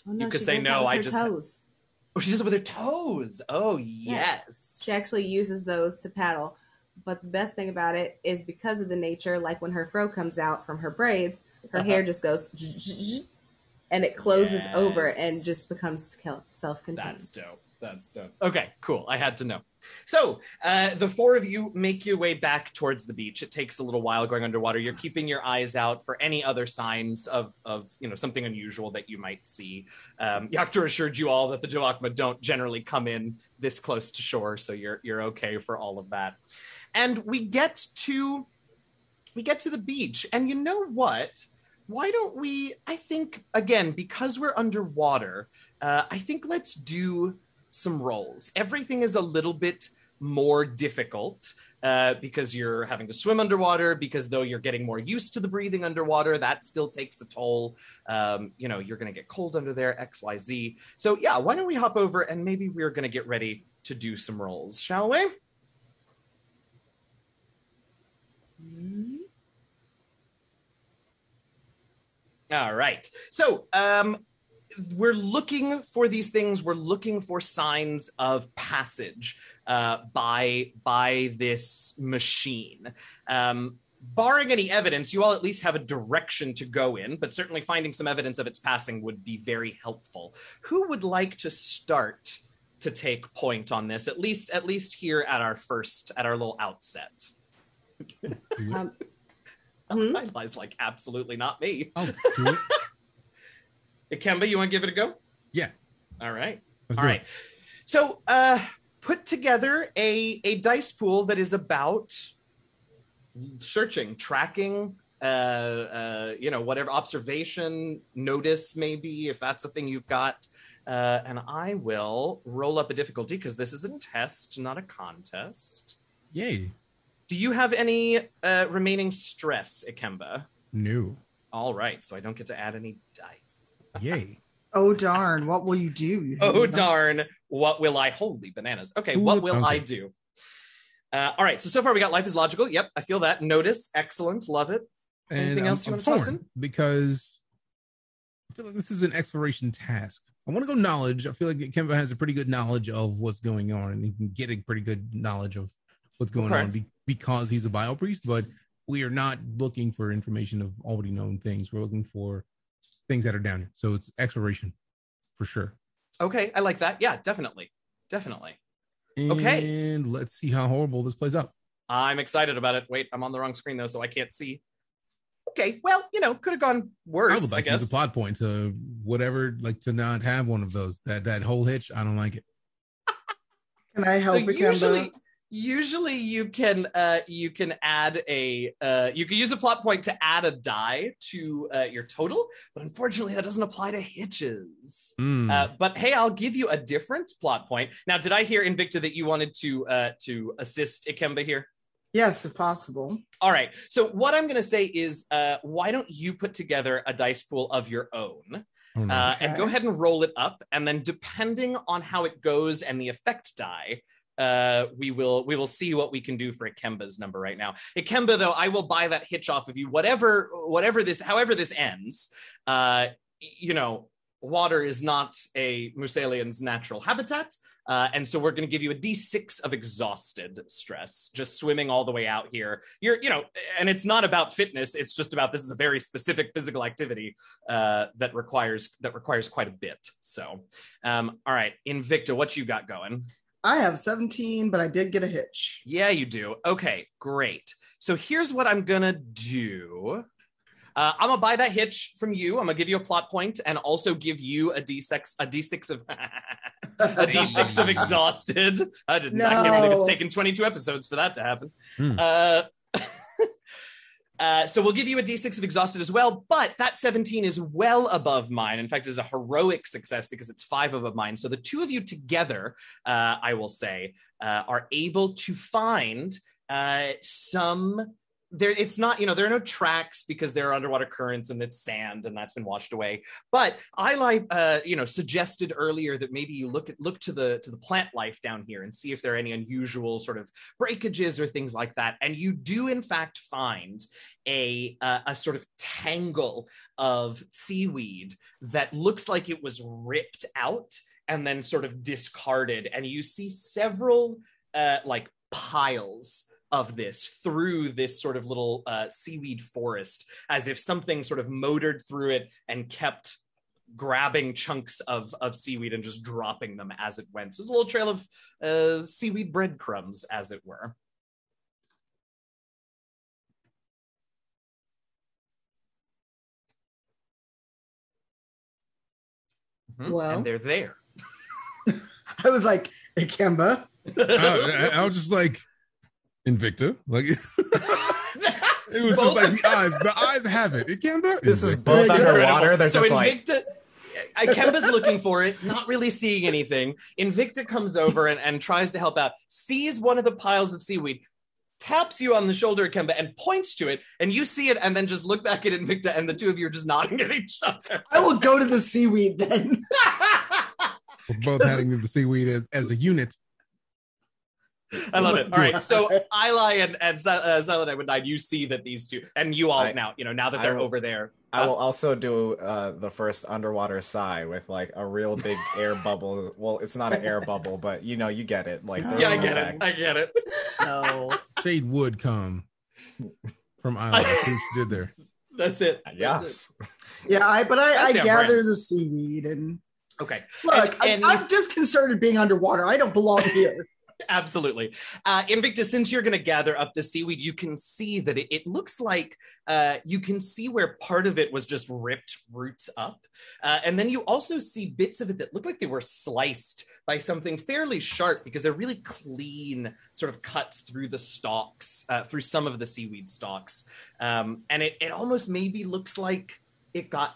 Oh, no, You could say no, I just- toes. Oh, she does it with her toes. Oh yes. She actually uses those to paddle. But the best thing about it is because of the nature, like when her fro comes out from her braids, her Uh-huh. hair just goes and it closes over and just becomes self contained. That's dope. That's dope. Okay, cool. I had to know. So, uh, the four of you make your way back towards the beach. It takes a little while going underwater. You're keeping your eyes out for any other signs of, of you know, something unusual that you might see. Um, Yakter assured you all that the Joachma don't generally come in this close to shore, so you're you're okay for all of that. And we get to we get to the beach, and you know what? Why don't we? I think again because we're underwater. Uh, I think let's do some rolls. Everything is a little bit more difficult uh, because you're having to swim underwater. Because though you're getting more used to the breathing underwater, that still takes a toll. Um, you know, you're going to get cold under there. X, Y, Z. So yeah, why don't we hop over and maybe we're going to get ready to do some rolls, shall we? All right. So, um, we're looking for these things. We're looking for signs of passage uh, by by this machine. Um, barring any evidence, you all at least have a direction to go in. But certainly, finding some evidence of its passing would be very helpful. Who would like to start to take point on this? At least, at least here at our first, at our little outset. Um, hmm? My lies like absolutely not me. Oh, do it. Akemba, you want to give it a go? Yeah. All right. Let's All do right. So, uh, put together a a dice pool that is about searching, tracking, uh, uh, you know, whatever observation, notice, maybe if that's a thing you've got. Uh, and I will roll up a difficulty because this is a test, not a contest. Yay. Do you have any uh, remaining stress, Akemba? No. All right, so I don't get to add any dice. Yay. Oh darn! What will you do? You Oh darn! What will I? Holy bananas! Okay, Who what would- will I do? Uh, all right. So so far we got life is logical. Yep, I feel that. Notice, excellent, love it. And Anything I'm, else you I'm wanna toss in? Because I feel like this is an exploration task. I want to go knowledge. I feel like Kemba has a pretty good knowledge of what's going on, and he can get a pretty good knowledge of what's going Okay. on be, because he's a bio priest. But we are not looking for information of already known things. We're looking for things that are down here. So it's exploration for sure. Okay, I like that. Yeah, definitely, definitely. Okay. And let's see how horrible this plays out. I'm excited about it. Wait, I'm on the wrong screen though, so I can't see. Okay, well, you know, could have gone worse. I would like I to use guess. a plot point to whatever, like to not have one of those. That that whole hitch, I don't like it. Can I so help Akemba? usually usually you can uh you can add a uh you can use a plot point to add a die to uh, your total but unfortunately that doesn't apply to hitches Mm. uh, but hey i'll give you a different plot point now did i hear invicta that you wanted to uh to assist akemba here Yes, if possible. all right so what i'm gonna say is uh why don't you put together a dice pool of your own Oh, no. uh, and go ahead and roll it up and then depending on how it goes and the effect die uh, we will we will see what we can do for Akemba's number right now. Akemba, though, I will buy that hitch off of you. Whatever, whatever this, however this ends, uh, you know, water is not a Musalian's natural habitat, uh, and so we're going to give you a D6 of exhausted stress, just swimming all the way out here. You're, you know, and it's not about fitness. It's just about this is a very specific physical activity uh, that requires that requires quite a bit. So, um, all right, Invicta, what you got going? I have 17, but I did get a hitch. Yeah, you do. Okay, great. So here's what I'm gonna do. Uh, I'm gonna buy that hitch from you. I'm gonna give you a plot point and also give you a d6 a d6 of a d6 of exhausted. I didn't. I can't believe it's taken 22 episodes for that to happen. Hmm. Uh, uh, so we'll give you a d6 of exhausted as well, but that 17 is well above mine. In fact, it is a heroic success because it's five above mine. So the two of you together, uh, I will say, uh, are able to find uh, some. There, it's not, you know, there are no tracks because there are underwater currents and it's sand and that's been washed away. But I like, uh, you know, suggested earlier that maybe you look at look to the to the plant life down here and see if there are any unusual sort of breakages or things like that. And you do in fact find a uh, a sort of tangle of seaweed that looks like it was ripped out and then sort of discarded. And you see several uh, like piles of this through this sort of little uh, seaweed forest, as if something sort of motored through it and kept grabbing chunks of, of seaweed and just dropping them as it went. So it's a little trail of uh, seaweed breadcrumbs, as it were. Mhm. Well. and they're there. I was like, hey, Kemba. I, I- I was just like Invicta, like it was Both- just like the eyes. The eyes have it. It can be. This is both Incredible. underwater. They're so just like Invicta, Kemba's looking for it, not really seeing anything. Invicta comes over and, and tries to help out, sees one of the piles of seaweed, taps you on the shoulder, Kemba, and points to it, and you see it, and then just look back at Invicta, and the two of you are just nodding at each other. I will go to the seaweed then. We're both heading to the seaweed as, as a unit. I love it. All right, so Ili and and Sil- uh, Silent Would Nine, you see that these two, and you all I- now, you know, now that they're will- over there. I will also do uh, the first underwater sigh with like a real big air bubble. Well, it's not an air bubble, but you know, you get it. Like, Yeah, I an get it. I get it. no. Shade would come from Island. See what you did there. That's it. That's it. Yeah, I but I, I gather brand. the seaweed and Okay. look, And- and I, I'm disconcerted being underwater. I don't belong here. Absolutely. Uh, Invictus, since you're going to gather up the seaweed, you can see that it, it looks like uh, you can see where part of it was just ripped roots up. Uh, and then you also see bits of it that look like they were sliced by something fairly sharp because they're really clean sort of cuts through the stalks, uh, through some of the seaweed stalks. Um, and it, it almost maybe looks like it got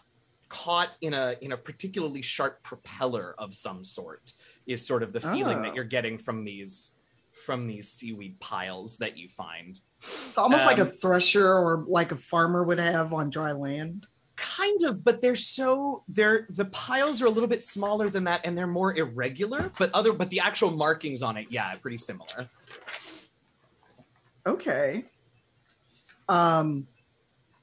caught in a in a particularly sharp propeller of some sort is sort of the feeling Oh. that you're getting from these from these seaweed piles that you find It's almost like a Um, thresher or like a farmer would have on dry land. kind of but they're so they're the piles are a little bit smaller than that and they're more irregular but other but the actual markings on it yeah pretty similar Okay. Um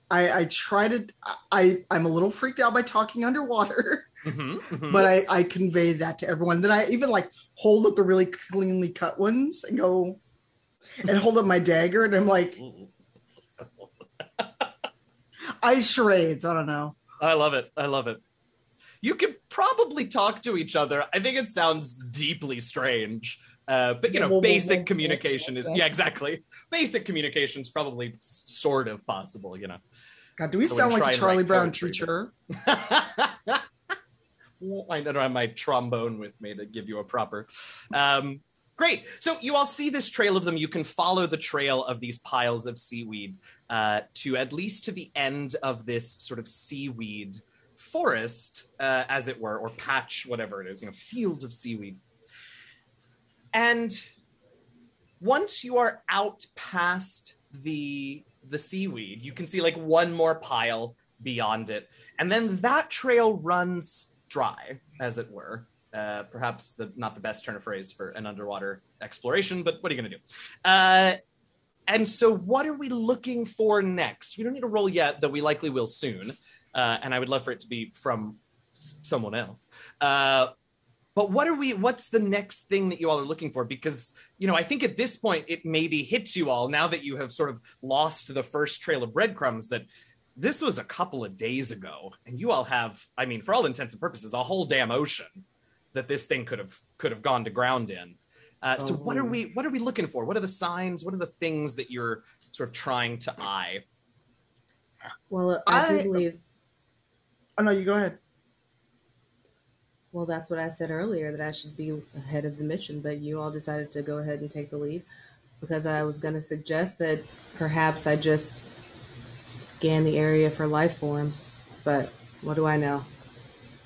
I I try to I I'm a little freaked out by talking underwater, Mhm, mhm. but I I convey that to everyone. Then I even like hold up the really cleanly cut ones and go and hold up my dagger and I'm like I charades, I don't know. I love it. I love it. You could probably talk to each other. I think it sounds deeply strange. Uh, but you know, basic communication is yeah, exactly. Basic communication is probably sort of possible, you know. God, do we I sound like a Charlie Brown teacher? I don't have my trombone with me to give you a proper. Um, great. So you all see this trail of them. You can follow the trail of these piles of seaweed uh, to at least to the end of this sort of seaweed forest, uh, as it were, or patch, whatever it is, you know, field of seaweed. And once you are out past the the seaweed, you can see like one more pile beyond it, and then that trail runs dry, as it were. Uh, perhaps the not the best turn of phrase for an underwater exploration, but what are you going to do? Uh, and so, what are we looking for next? We don't need a roll yet, though we likely will soon. Uh, and I would love for it to be from s- someone else. Uh, but what are we? What's the next thing that you all are looking for? Because you know, I think at this point it maybe hits you all now that you have sort of lost the first trail of breadcrumbs that this was a couple of days ago, and you all have, I mean, for all intents and purposes, a whole damn ocean that this thing could have could have gone to ground in. Uh, so what are Oh. we what are we looking for? What are the signs? What are the things that you're sort of trying to eye? Well, I, I believe. Oh no, you go ahead. Well, that's what I said earlier that I should be ahead of the mission, but you all decided to go ahead and take the lead because I was going to suggest that perhaps I just scan the area for life forms. But what do I know?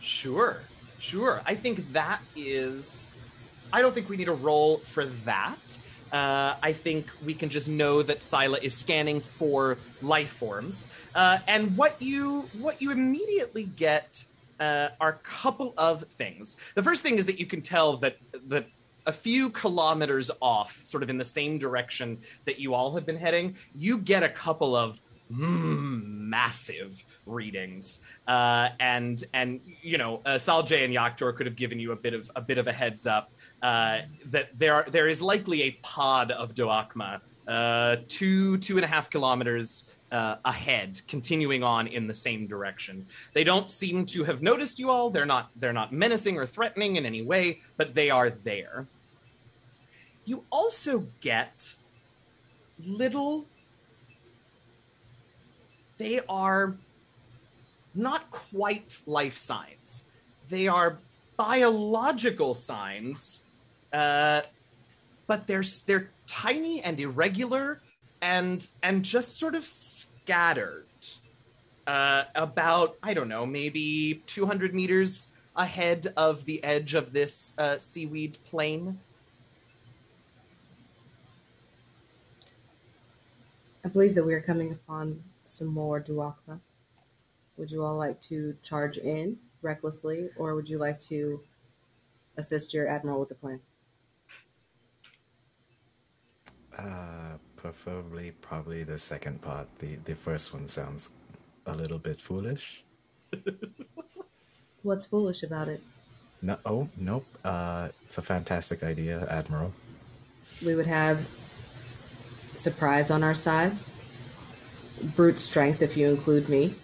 Sure, sure. I think that is. I don't think we need a roll for that. Uh, I think we can just know that Scylla is scanning for life forms, uh, and what you what you immediately get uh, are a couple of things. The first thing is that you can tell that that a few kilometers off, sort of in the same direction that you all have been heading, you get a couple of massive readings, uh, and and you know uh, Saljay and Yaktor could have given you a bit of a bit of a heads up uh, that there are, there is likely a pod of Doakma uh, two two and a half kilometers uh, ahead, continuing on in the same direction. They don't seem to have noticed you all. They're not they're not menacing or threatening in any way, but they are there. You also get little. They are not quite life signs. They are biological signs, uh, but they're they're tiny and irregular, and and just sort of scattered. Uh, about I don't know, maybe 200 meters ahead of the edge of this uh, seaweed plain. I believe that we are coming upon some more Duakma. Would you all like to charge in recklessly, or would you like to assist your admiral with the plan? Uh, preferably, probably the second part. The the first one sounds a little bit foolish. What's foolish about it? No, oh nope. Uh, it's a fantastic idea, Admiral. We would have surprise on our side, brute strength if you include me,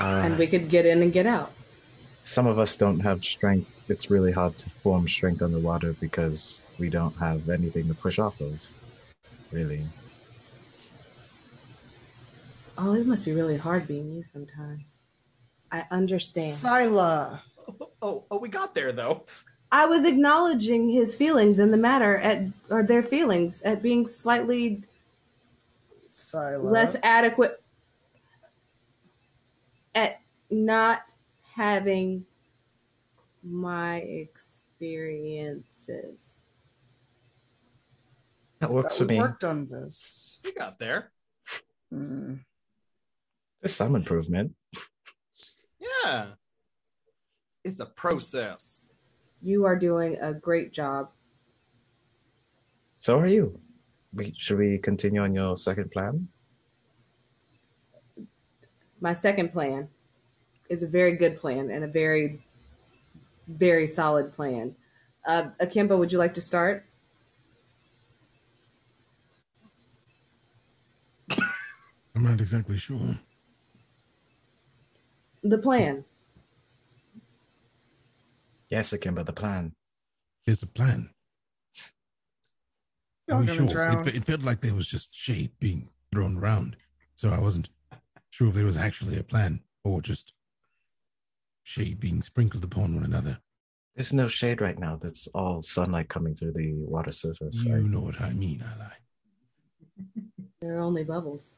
Uh, and we could get in and get out. some of us don't have strength. It's really hard to form strength underwater because we don't have anything to push off of. Really. Oh, it must be really hard being you sometimes. I understand. Scylla. Oh, oh, we got there though. I was acknowledging his feelings in the matter at or their feelings at being slightly Scylla. less adequate at not having my experiences. That works That for we me. worked on this. We got there. Hmm. There's some improvement. Yeah. It's a process. You are doing a great job. So are you. We, should we continue on your second plan? My second plan is a very good plan and a very, very solid plan. Uh, Akimbo, would you like to start? I'm not exactly sure. The plan. Yes, Akemba, the plan. There's a plan. Y'all Are we gonna sure? It, drown. fe- it felt like there was just shade being thrown around, so I wasn't sure if there was actually a plan or just shade being sprinkled upon one another. There's no shade right now. That's all sunlight coming through the water surface. You I- know what I mean, Ally. There are only bubbles.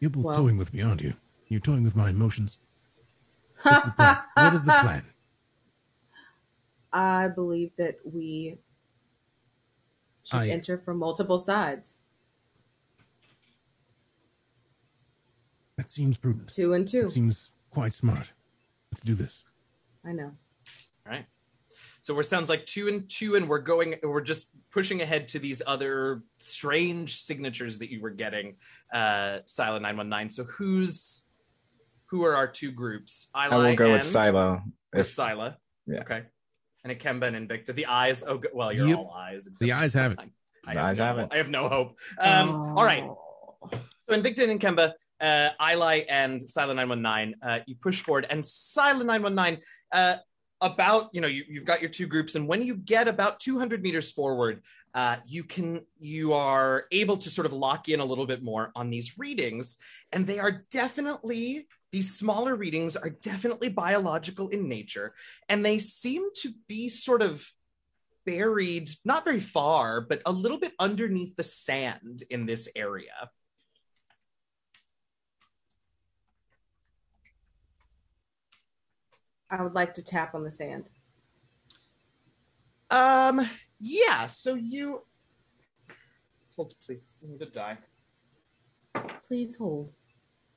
You're both Well- toying with me, aren't you? You're toying with my emotions. What's the plan? what is the plan? I believe that we should I- enter from multiple sides. That seems prudent. Two and two. It seems quite smart. Let's do this. I know. All right. So it sounds like two and two, and we're going. We're just pushing ahead to these other strange signatures that you were getting, uh, Silent Nine One Nine. So who's who are our two groups? I will go with Silo. With If, Sila. Yeah. Okay. And Akemba and Invicta. The eyes. Oh, well, you're Yep. all eyes. The eyes have it. I The eyes no, have it. I have no hope. Um, All right. Oh. So Invicta and Kemba, uh, Ili and Silent 919, uh, you push forward, and Silent 919, uh, about you know you, you've got your two groups and when you get about 200 meters forward uh, you can you are able to sort of lock in a little bit more on these readings and they are definitely these smaller readings are definitely biological in nature and they seem to be sort of buried not very far but a little bit underneath the sand in this area I would like to tap on the sand. um yeah so you hold please I need to die Please hold.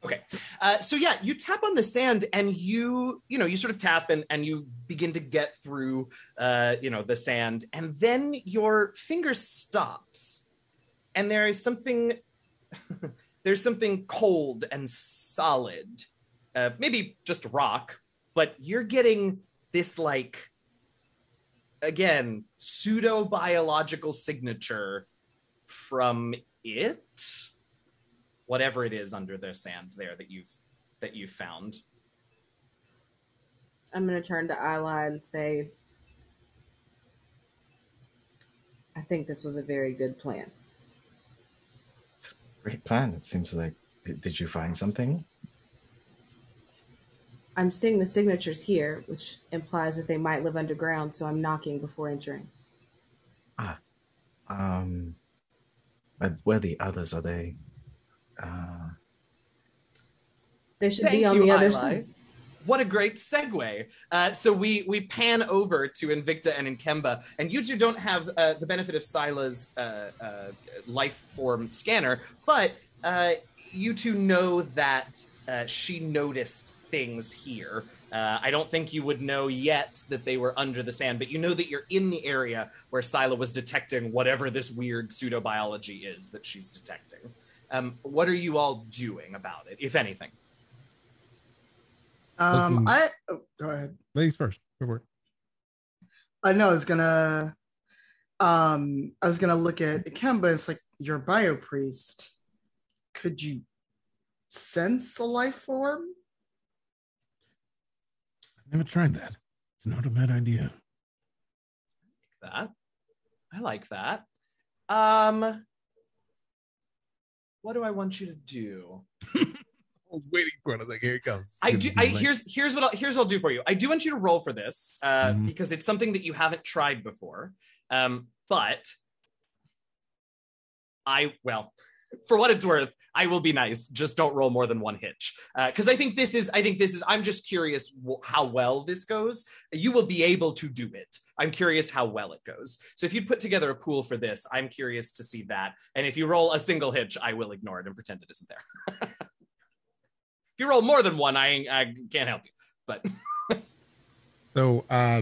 Okay. Uh, so yeah, you tap on the sand and you, you know, you sort of tap and, and you begin to get through, uh, you know, the sand and then your finger stops and there is something, there's something cold and solid, uh, maybe just rock, but you're getting this like, again, pseudo biological signature from it whatever it is under the sand there that you've that you've found. I'm going to turn to Isla and say, I think this was a very good plan. Great plan. It seems like. Did you find something? I'm seeing the signatures here, which implies that they might live underground, so I'm knocking before entering. Ah. Um, where the others are they? Uh, They should Thank be on you, the other Eli. side. What a great segue. Uh, so we we pan over to Invicta and Inkemba, and you two don't have uh, the benefit of Sila's uh, uh, life form scanner, but uh, you two know that uh, she noticed things here. Uh, I don't think you would know yet that they were under the sand, but you know that you're in the area where Sila was detecting whatever this weird pseudobiology is that she's detecting. Um, what are you all doing about it, if anything? Um, I oh, go ahead. Ladies first. Go for it. I know I was gonna um I was gonna look at Akemba, it's like your bio priest. Could you sense a life form? I've never tried that. It's not a bad idea. I like that. I like that. Um, what do I want you to do? I was waiting for it. I was like, here it comes. I do. I like- here's here's what I'll, here's what I'll do for you. I do want you to roll for this uh, Mhm. because it's something that you haven't tried before. Um, but I well, for what it's worth, I will be nice. Just don't roll more than one hitch because I think this is. I think this is. I'm just curious w- how well this goes. You will be able to do it. I'm curious how well it goes. So if you'd put together a pool for this, I'm curious to see that. And if you roll a single hitch, I will ignore it and pretend it isn't there. if you roll more than one, I I can't help you. But So uh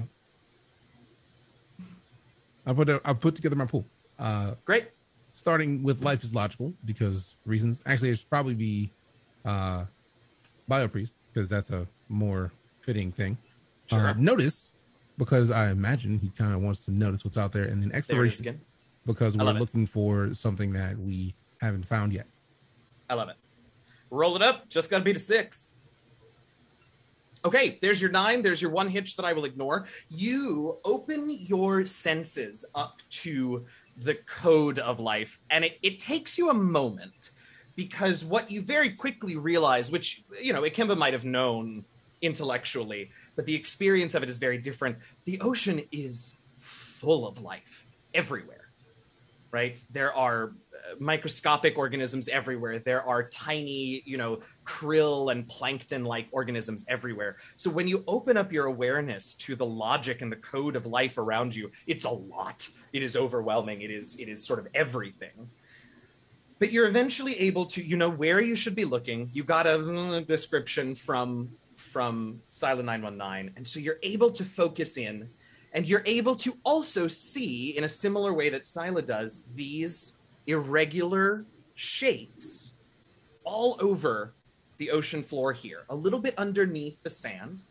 I put a, I put together my pool. Uh great. Starting with life is logical because reasons actually it should probably be uh biopriest because that's a more fitting thing. Sure. Uh, notice because I imagine he kind of wants to notice what's out there, and then exploration again. because we're love it. looking for something that we haven't found yet. I love it. Roll it up. Just got to beat a six. Okay, there's your nine. There's your one hitch that I will ignore. You open your senses up to the code of life, and it, it takes you a moment because what you very quickly realize, which, you know, Akemba might have known intellectually, but the experience of it is very different. The ocean is full of life everywhere, right? There are uh, microscopic organisms everywhere. There are tiny, you know, krill and plankton like organisms everywhere. So when you open up your awareness to the logic and the code of life around you, it's a lot. It is overwhelming. It is it is sort of everything. But you're eventually able to, you know, where you should be looking. You got a uh, description from from Silent 919. And so you're able to focus in and you're able to also see in a similar way that Sila does these irregular shapes all over the ocean floor here, a little bit underneath the sand.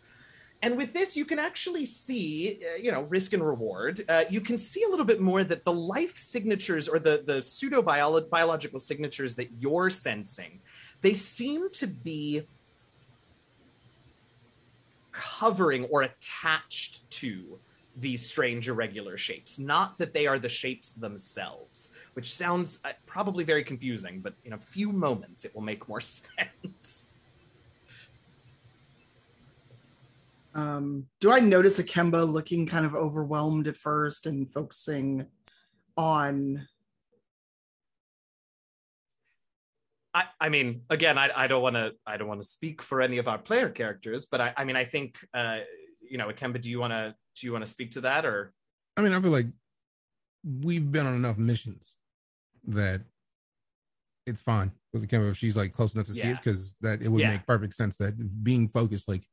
And with this, you can actually see, uh, you know, risk and reward. Uh, you can see a little bit more that the life signatures or the, the pseudo biological signatures that you're sensing, they seem to be covering or attached to these strange irregular shapes, not that they are the shapes themselves, which sounds uh, probably very confusing, but in a few moments it will make more sense. Um, do I notice Akemba looking kind of overwhelmed at first and focusing on? I, I mean, again, I, I don't want to I don't want to speak for any of our player characters, but I, I mean, I think uh, you know, Akemba, do you want to do you want to speak to that or? I mean, I feel like we've been on enough missions that it's fine with the camera if she's like close enough to see it because that it would Yeah. make perfect sense that being focused, like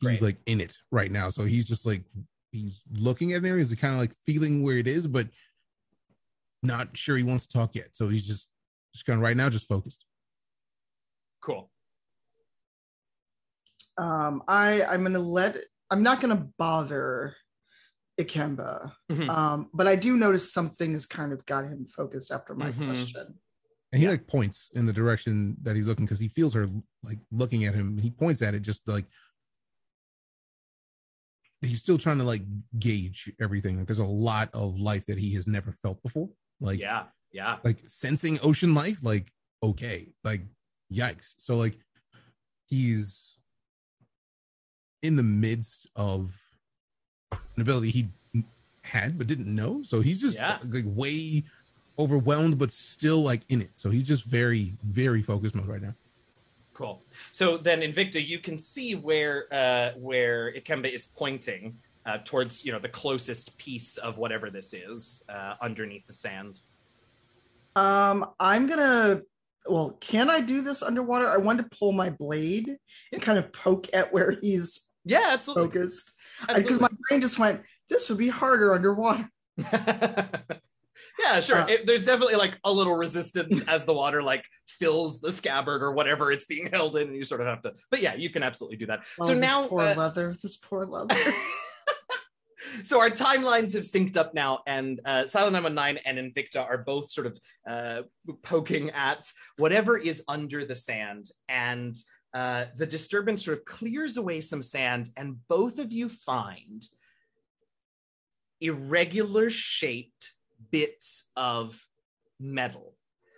he's Great. like in it right now. So he's just like he's looking at an area, he's kind of like feeling where it is, but not sure he wants to talk yet. So he's just just kind of right now just focused. Cool. Um, I I'm gonna let I'm not gonna bother Akemba, Mhm. um, but I do notice something has kind of got him focused after my Mhm. question. And he Yeah. like points in the direction that he's looking because he feels her like looking at him. He points at it just like he's still trying to like gauge everything. Like there's a lot of life that he has never felt before. Like yeah, yeah. like sensing ocean life, like okay, like yikes. So like he's in the midst of an ability he had but didn't know. So he's just Yeah. like way overwhelmed, but still like in it. So he's just very, very focused mode right now. Cool. So then, Invicta, you can see where uh, where Akemba is pointing uh, towards, you know, the closest piece of whatever this is uh, underneath the sand. Um, I'm gonna. Well, can I do this underwater? I want to pull my blade and kind of poke at where he's Yeah, absolutely. focused because my brain just went. This would be harder underwater. yeah, sure. Uh, It- there's definitely like a little resistance as the water like fills the scabbard or whatever it's being held in, and you sort of have to. But yeah, you can absolutely do that. Oh, so this now, poor uh, leather. This poor leather. so our timelines have synced up now, and uh, Silent 919 and Invicta are both sort of uh, poking at whatever is under the sand, and uh, the disturbance sort of clears away some sand, and both of you find irregular shaped bits of metal,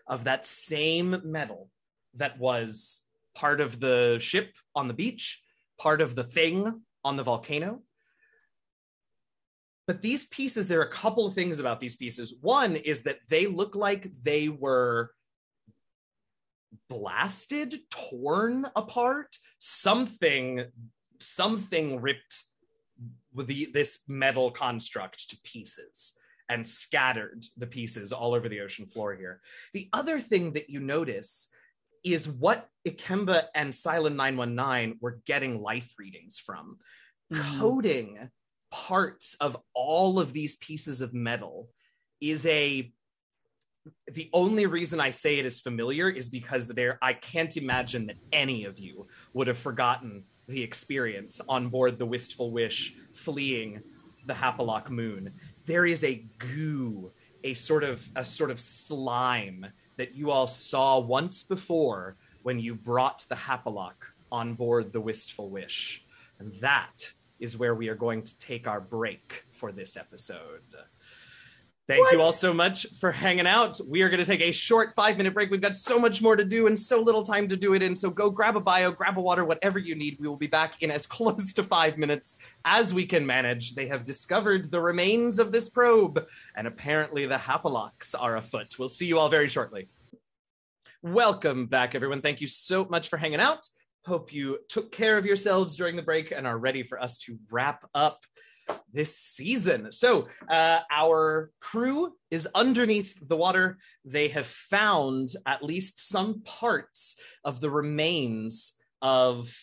of that same metal that was part of the ship on the beach, part of the thing on the volcano. But these pieces, there are a couple of things about these pieces. One is that they look like they were blasted, torn apart, something, something ripped the, this metal construct to pieces and scattered the pieces all over the ocean floor here. The other thing that you notice is what Akemba and Silent 919 were getting life readings from Mhm. coding parts of all of these pieces of metal is a the only reason I say it is familiar is because there I can't imagine that any of you would have forgotten the experience on board the Wistful Wish fleeing the Hapalock moon. There is a goo, a sort of a sort of slime that you all saw once before when you brought the Hapalock on board the Wistful Wish. And that is where we are going to take our break for this episode. Thank you all so much for hanging out. We are going to take a short five minute break. We've got so much more to do and so little time to do it in. So go grab a bio, grab a water, whatever you need. We will be back in as close to five minutes as we can manage. They have discovered the remains of this probe, and apparently the Hapalocks are afoot. We'll see you all very shortly. Welcome back, everyone. Thank you so much for hanging out. Hope you took care of yourselves during the break and are ready for us to wrap up this season. So, uh, our crew is underneath the water. They have found at least some parts of the remains of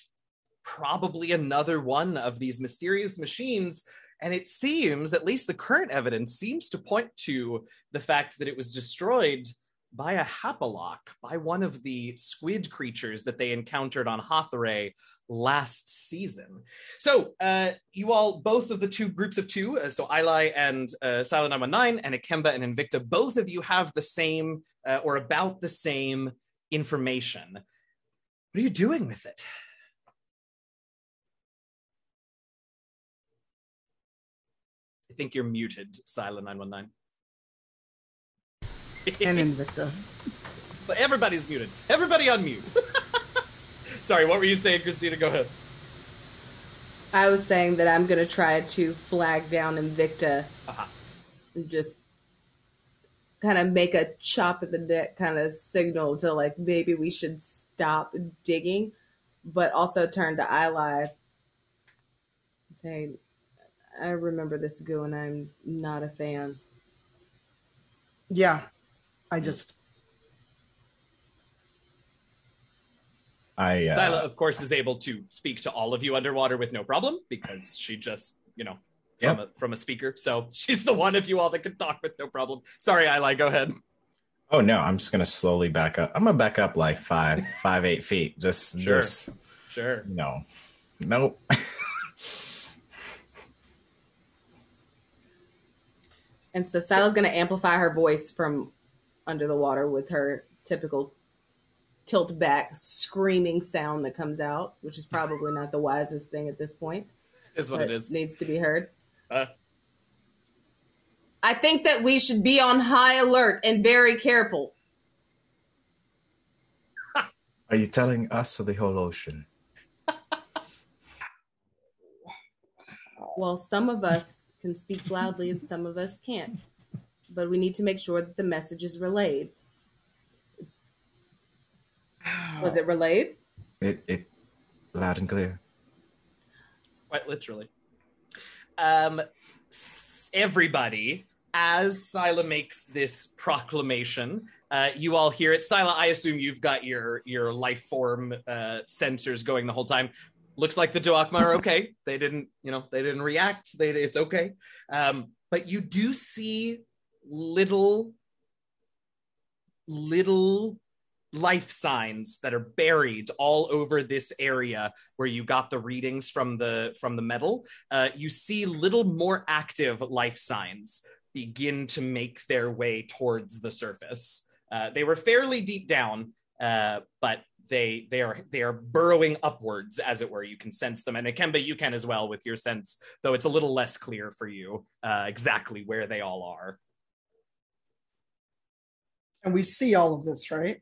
probably another one of these mysterious machines. And it seems, at least the current evidence seems to point to the fact that it was destroyed by a Hapalock, by one of the squid creatures that they encountered on Hathaway last season. So, uh, you all, both of the two groups of two, uh, so Eli and uh, Silent 919 and Akemba and Invicta, both of you have the same uh, or about the same information. What are you doing with it? I think you're muted, Sila 919. And Invicta. but everybody's muted. Everybody unmute. Sorry, what were you saying, Christina? Go ahead. I was saying that I'm gonna try to flag down Invicta Uh-huh. and just kind of make a chop at the neck kind of signal to like maybe we should stop digging, but also turn to Eli and say, I remember this goo and I'm not a fan. Yeah. I just I uh, Sila, of course, is able to speak to all of you underwater with no problem because she just, you know, from, a, from a speaker. So she's the one of you all that can talk with no problem. Sorry, Eli, go ahead. Oh no, I'm just gonna slowly back up. I'm gonna back up like five, five, eight feet. Just, Sure. just Sure. no, nope. And so Sila's going to amplify her voice from under the water with her typical tilt back screaming sound that comes out, which is probably not the wisest thing at this point. Is what it is. Needs to be heard. Uh. I think that we should be on high alert and very careful. Are you telling us or the whole ocean? Well, some of us can speak loudly and some of us can't. But we need to make sure that the message is relayed. Was it relayed? It, it, loud and clear. quite literally. Um, everybody, as Sila makes this proclamation, uh, you all hear it. Sila, I assume you've got your your life form uh, sensors going the whole time. Looks like the Duakma are okay. They didn't, you know, they didn't react. They, it's okay. Um, but you do see little, little life signs that are buried all over this area where you got the readings from the from the metal uh, you see little more active life signs begin to make their way towards the surface. Uh, they were fairly deep down uh, but they they are they are burrowing upwards as it were. You can sense them. And Akemba you can as well with your sense though it's a little less clear for you uh, exactly where they all are. And we see all of this, right?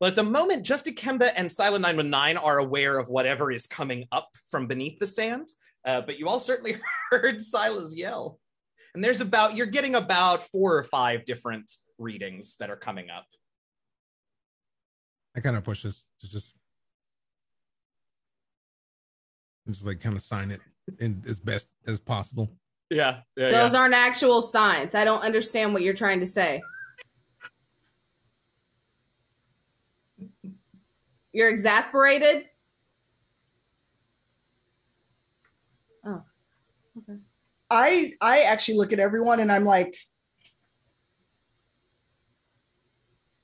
Well, at the moment, just Akemba and Silent 919 are aware of whatever is coming up from beneath the sand. Uh, but you all certainly heard Sila's yell. And there's about, you're getting about four or five different readings that are coming up. I kind of push this to just, just like kind of sign it in as best as possible. Yeah. yeah Those yeah. aren't actual signs. I don't understand what you're trying to say. You're exasperated? Oh. Okay. I I actually look at everyone and I'm like,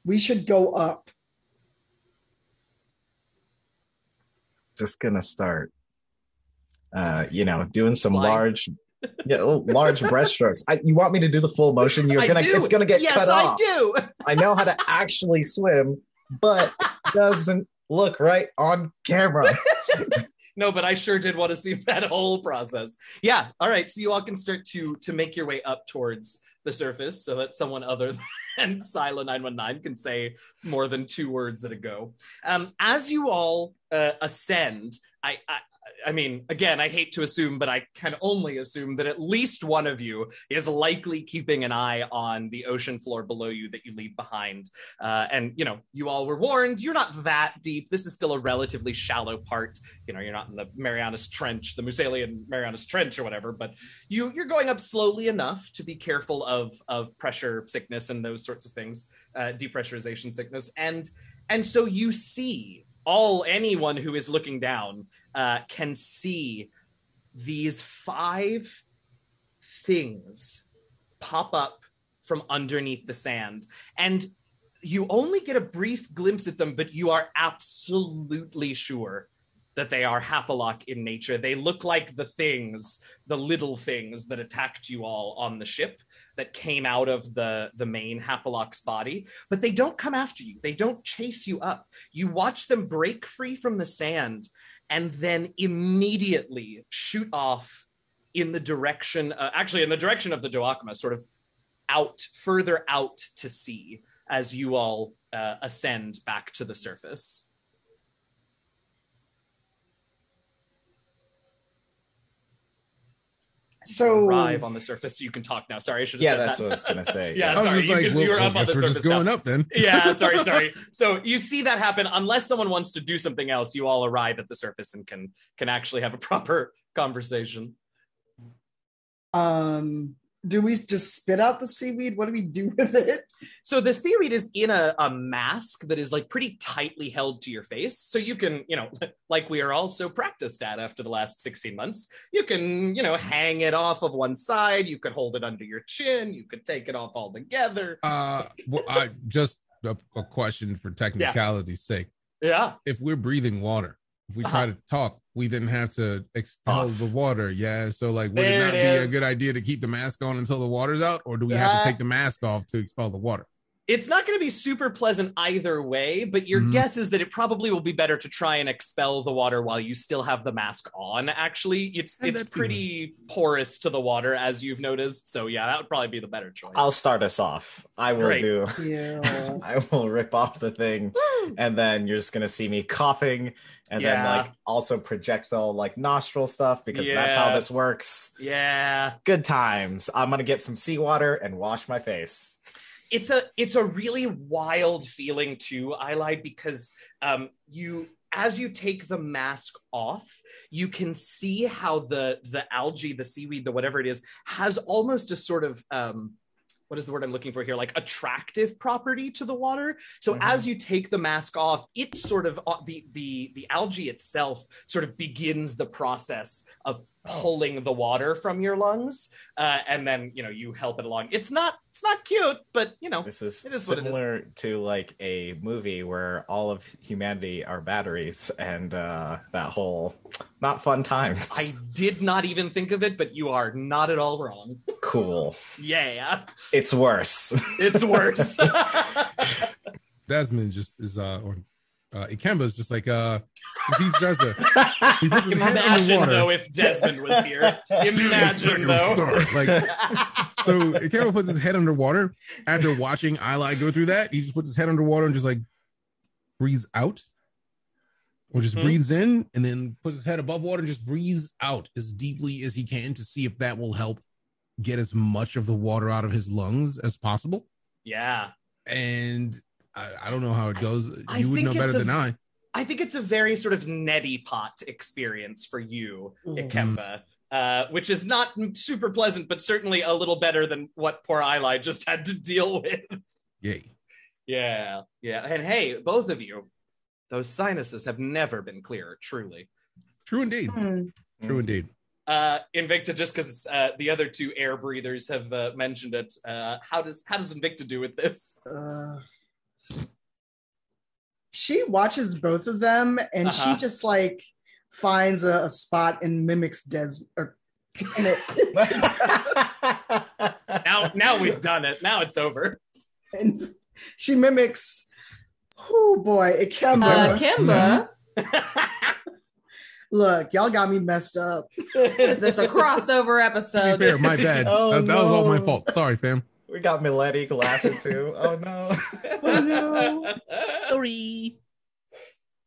we should go up. Just gonna start, uh, you know, doing some Flying. large, yeah, large breaststrokes. I, you want me to do the full motion? You're gonna, it's gonna get yes, cut I off. do. I know how to actually swim, but doesn't look right on camera. no, but I sure did want to see that whole process. Yeah. All right. So you all can start to to make your way up towards the surface so that someone other than Sila 919 can say more than two words at a go. Um, as you all uh, ascend, I, I I mean, again, I hate to assume, but I can only assume that at least one of you is likely keeping an eye on the ocean floor below you that you leave behind. Uh, and, you know, you all were warned, you're not that deep. This is still a relatively shallow part. You know, you're not in the Marianas Trench, the Muselian Marianas Trench or whatever, but you, you're going up slowly enough to be careful of, of pressure sickness and those sorts of things, uh, depressurization sickness. And, and so you see all anyone who is looking down uh, can see these five things pop up from underneath the sand. And you only get a brief glimpse at them but you are absolutely sure that they are hapalok in nature. They look like the things the little things that attacked you all on the ship that came out of the the main hapalok's body. But they don't come after you. They don't chase you up. You watch them break free from the sand and then immediately shoot off in the direction, uh, actually in the direction of the Doakma, sort of out, further out to sea as you all uh, ascend back to the surface. So arrive on the surface. You can talk now. Sorry, I should have Yeah, said that's that. what I was gonna say. Yeah, I was sorry, just you like, can- well, you were I up on guess the we're just surface now. going up then. yeah, sorry, sorry. So you see that happen unless someone wants to do something else. You all arrive at the surface and can can actually have a proper conversation. um do we just spit out the seaweed? What do we do with it? So the seaweed is in a, a mask that is like pretty tightly held to your face. So you can, you know, like we are all so practiced at after the last 16 months, you can, you know, hang it off of one side. You could hold it under your chin. You could take it off altogether. Uh, well, I just a, a question for technicality's sake. Yeah. If we're breathing water, if we try Uh-huh. to talk, we then have to expel Off. the water. Yeah. So, like, would There it not it be a good idea to keep the mask on until the water's out, or do we have Uh, to take the mask off to expel the water? It's not going to be super pleasant either way, but your Mhm. guess is that it probably will be better to try and expel the water while you still have the mask on. Actually, it's Yeah, it's that'd be pretty porous to the water as you've noticed. So yeah, that would probably be the better choice. I'll start us off. I will Great. do. Yeah. I will rip off the thing, and then you're just gonna see me coughing, and then like also projectile like nostril stuff because that's how this works. yeah. Good times. I'm gonna get some seawater and wash my face. It's a it's a really wild feeling too, Eli, because um, you as you take the mask off, you can see how the the algae, the seaweed, the whatever it is, has almost a sort of um, what is the word I'm looking for here? Like attractive property to the water. So Mhm. as you take the mask off, it sort of uh, the the the algae itself sort of begins the process of Oh. pulling the water from your lungs, uh, and then you know you help it along. It's not it's not cute, but you know This is, It is what it is. similar to like a movie where all of humanity are batteries, and uh, that whole not fun times. I did not even think of it, but you are not at all wrong. cool. Yeah, It's worse. it's worse. Desmond just is, uh, or uh, Akemba is just like, uh, he tries to, he puts his head Imagine underwater. though if Desmond was here. Imagine though. Like, so Akemba puts his head underwater after watching Eli go through that. He just puts his head underwater and just like breathes out, or just Mhm. breathes in and then puts his head above water and just breathes out as deeply as he can to see if that will help get as much of the water out of his lungs as possible. yeah. And I, I don't know how it goes. I you would know better a- than I. I think it's a very sort of neti pot experience for you, Mhm. Akemba, uh, which is not super pleasant, but certainly a little better than what poor Eli just had to deal with. Yay. Yeah, yeah. And hey, both of you, those sinuses have never been clearer, truly. True indeed. Hmm. True indeed. Uh, Invicta, just because uh, the other two air breathers have uh, mentioned it, uh, how does how does Invicta do with this? Uh, she watches both of them and Uh-huh. she just like finds a, a spot and mimics Des or damn it. Now, now we've done it. Now it's over. and she mimics oh boy, it can Uh, Kimba, look, y'all got me messed up. is this a crossover episode? fair, my bad. Oh, that, that was all my fault. Sorry, fam. we got Mileti laughing too. Oh no. Oh, no. Sorry.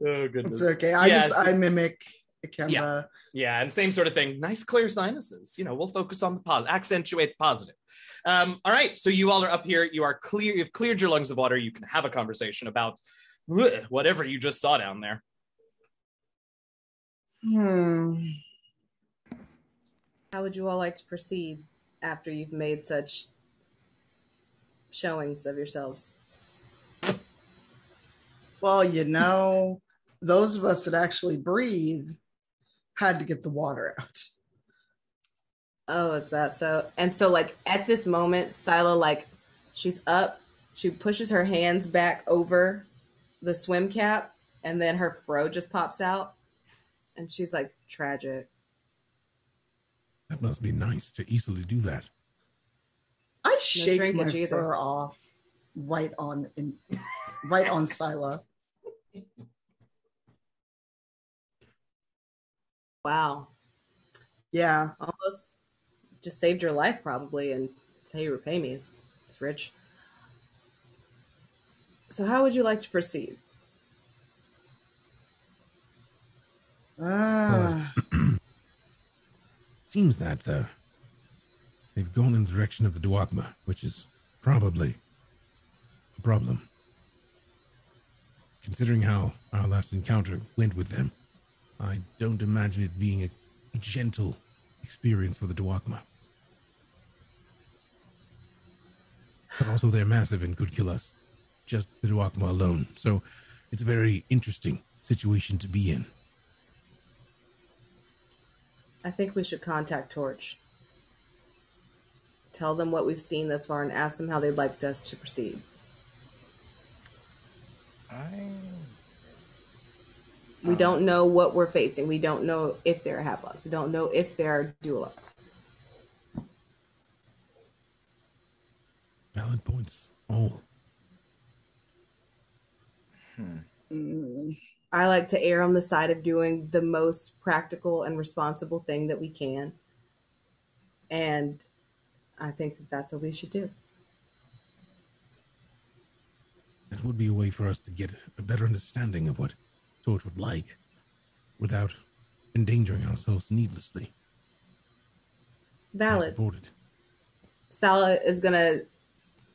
Oh goodness. It's okay. I Yes. just I mimic Akemba. Yeah, yeah, and same sort of thing. Nice clear sinuses. You know, we'll focus on the positive, accentuate the positive. Um, all right, so you all are up here. You are clear. You've cleared your lungs of water. You can have a conversation about whatever you just saw down there. Hmm. How would you all like to proceed after you've made such showings of yourselves? Well, you know, those of us that actually breathe had to get the water out. Oh, is that so? And so, like at this moment, Sila, like, she's up, she pushes her hands back over the swim cap, and then her fro just pops out, and she's like, tragic. That must be nice to easily do that. I shake my shrinkage either. fur off right on in, right on Sila. Wow. Yeah. Almost just saved your life, probably, and it's how you repay me. It's, it's rich. So, how would you like to proceed? Ah. Seems that uh, they've gone in the direction of the Duakma, which is probably a problem. Considering how our last encounter went with them, I don't imagine it being a gentle experience for the Duakma. But also, they're massive and could kill us. Just the Duakma alone. So it's a very interesting situation to be in. I think we should contact Torch. Tell them what we've seen thus far and ask them how they'd like us to proceed. I We don't know what we're facing. We don't know if they're Haplocks. We don't know if they're Duolots. Valid points. All. Mm. I like to err on the side of doing the most practical and responsible thing that we can. And I think that that's what we should do. That would be a way for us to get a better understanding of what Torch would like without endangering ourselves needlessly. Valid. Sila is going to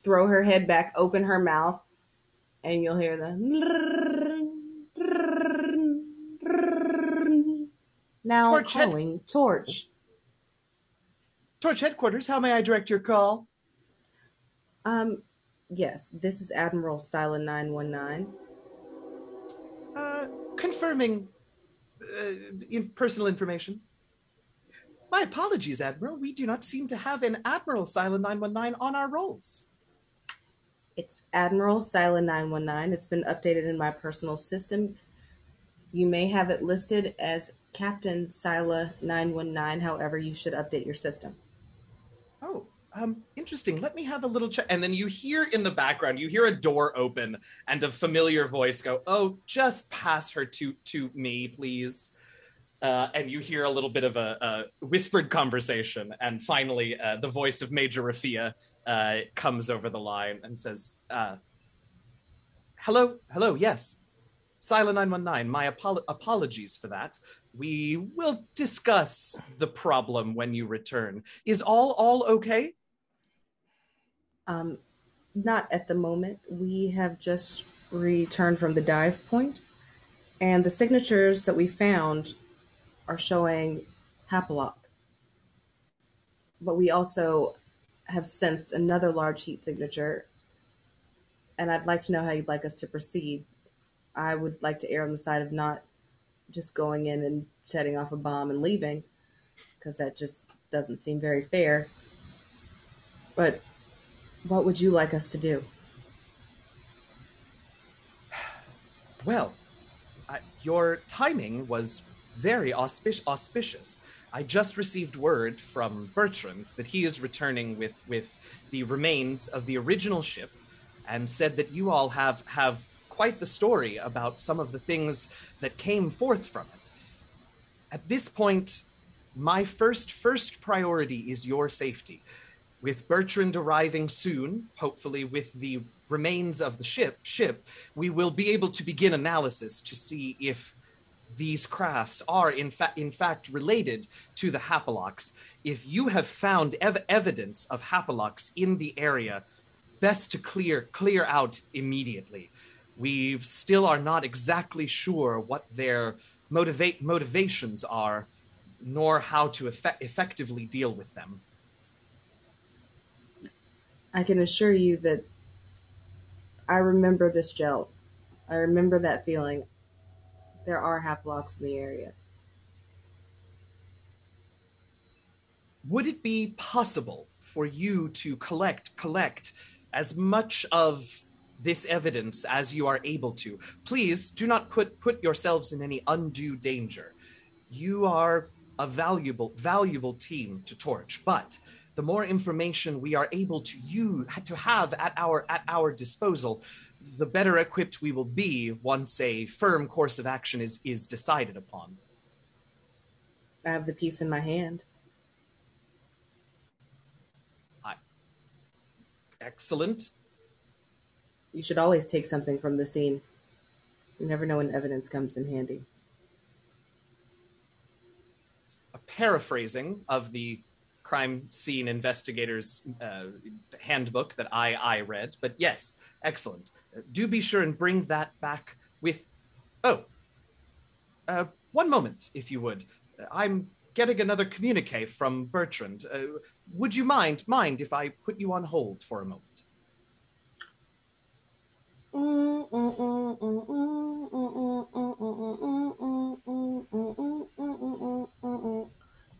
throw her head back, open her mouth, and you'll hear the. Now Torch head- calling Torch. Torch headquarters, how may I direct your call? Um, yes, this is Admiral Sila 919. Uh, confirming uh, in personal information. My apologies, Admiral. We do not seem to have an Admiral Silent 919 on our rolls. It's Admiral Sila 919. It's been updated in my personal system. You may have it listed as Captain Sila 919, however, you should update your system. Oh, um, interesting. Let me have a little check. And then you hear in the background, you hear a door open and a familiar voice go, "Oh, just pass her to to me, please." Uh, and you hear a little bit of a, a whispered conversation, and finally, uh, the voice of Major Rafia uh, comes over the line and says, uh, "Hello, hello, yes, Sila nine one nine. My apol- apologies for that. We will discuss the problem when you return. Is all all okay?" Um, not at the moment. We have just returned from the dive point, and the signatures that we found are showing Hapalock. But we also have sensed another large heat signature, and I'd like to know how you'd like us to proceed. I would like to err on the side of not just going in and setting off a bomb and leaving, because that just doesn't seem very fair. But what would you like us to do? Well, I, your timing was very auspic- auspicious. I just received word from Bertrand that he is returning with, with the remains of the original ship and said that you all have, have quite the story about some of the things that came forth from it. At this point, my first first priority is your safety. With Bertrand arriving soon, hopefully with the remains of the ship, ship, we will be able to begin analysis to see if these crafts are in fact in fact related to the Hapalocks. If you have found ev- evidence of Hapalocks in the area, best to clear clear out immediately. We still are not exactly sure what their motivate motivations are, nor how to effect- effectively deal with them. I can assure you that I remember this gel. I remember that feeling. There are Haplocks in the area. would it be possible for you to collect collect as much of this evidence as you are able to please do not put put yourselves in any undue danger you are a valuable valuable team to torch but the more information we are able to you to have at our at our disposal the better equipped we will be once a firm course of action is is decided upon I have the piece in my hand. I, Excellent. You should always take something from the scene. You never know when evidence comes in handy. A paraphrasing of the crime scene investigators uh, handbook that I I read, but yes, excellent. Do be sure and bring that back with. Oh, uh, one moment, if you would. I'm getting another communique from Bertrand. Uh, would you mind mind if I put you on hold for a moment?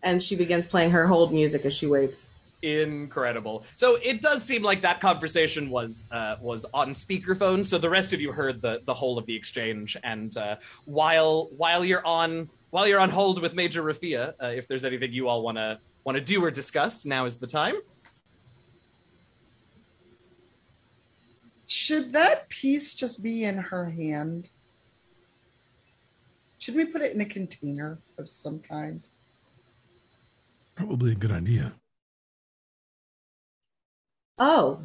And she begins playing her hold music as she waits. incredible. So it does seem like that conversation was uh, was on speakerphone, so the rest of you heard the the whole of the exchange. And uh, while while you're on while you're on hold with Major Rafia, uh, if there's anything you all want to do or discuss, now is the time. Should that piece just be in her hand? Should we put it in a container of some kind? Probably a good idea. Oh,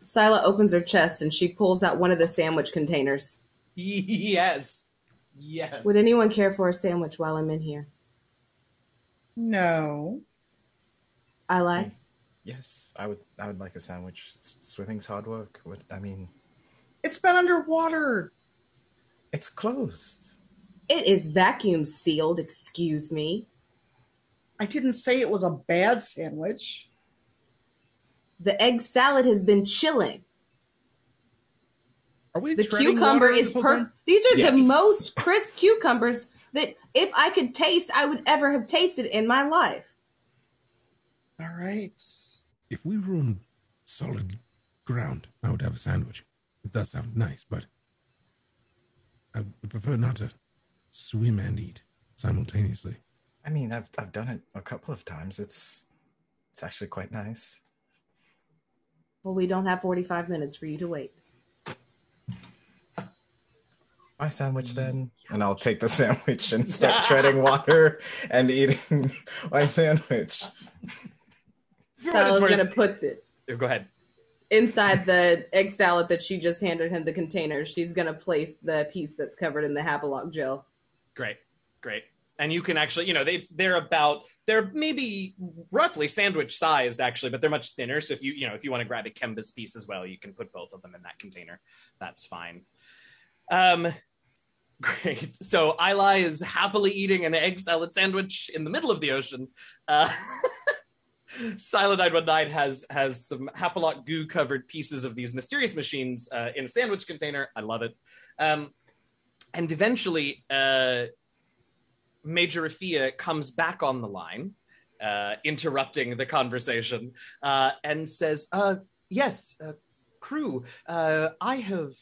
Sila opens her chest and she pulls out one of the sandwich containers. yes, yes. Would anyone care for a sandwich while I'm in here? No. I like. Yes, I would. I would like a sandwich. S- Swimming's hard work. What I mean, It's been underwater. it's closed. It is vacuum sealed, excuse me. I didn't say it was a bad sandwich. The egg salad has been chilling. Are we The cucumber is this per. time? These are the most crisp cucumbers that, if I could taste, I would ever have tasted in my life. All right. If we were on solid ground, I would have a sandwich. It does sound nice, but I would prefer not to swim and eat simultaneously. I mean, I've I've done it a couple of times. It's it's actually quite nice. Well, we don't have 45 minutes for you to wait. My sandwich mm, then, and I'll take the sandwich and start treading water and eating my sandwich. Sila's it's worth- going to put the, Go ahead. inside the egg salad that she just handed him the container. She's going to place the piece that's covered in the Hapalock gel. Great, great. And you can actually, you know, they they're about they're maybe roughly sandwich sized actually, but they're much thinner. So if you you know if you want to grab Akemba's piece as well, you can put both of them in that container. That's fine. Um, great. So Eli is happily eating an egg salad sandwich in the middle of the ocean. Uh, Silent 919 has has some Hapalock goo covered pieces of these mysterious machines uh, in a sandwich container. I love it. Um, and eventually, uh, Major Rafia comes back on the line, uh, interrupting the conversation, uh, and says, uh, Yes, uh, crew, I have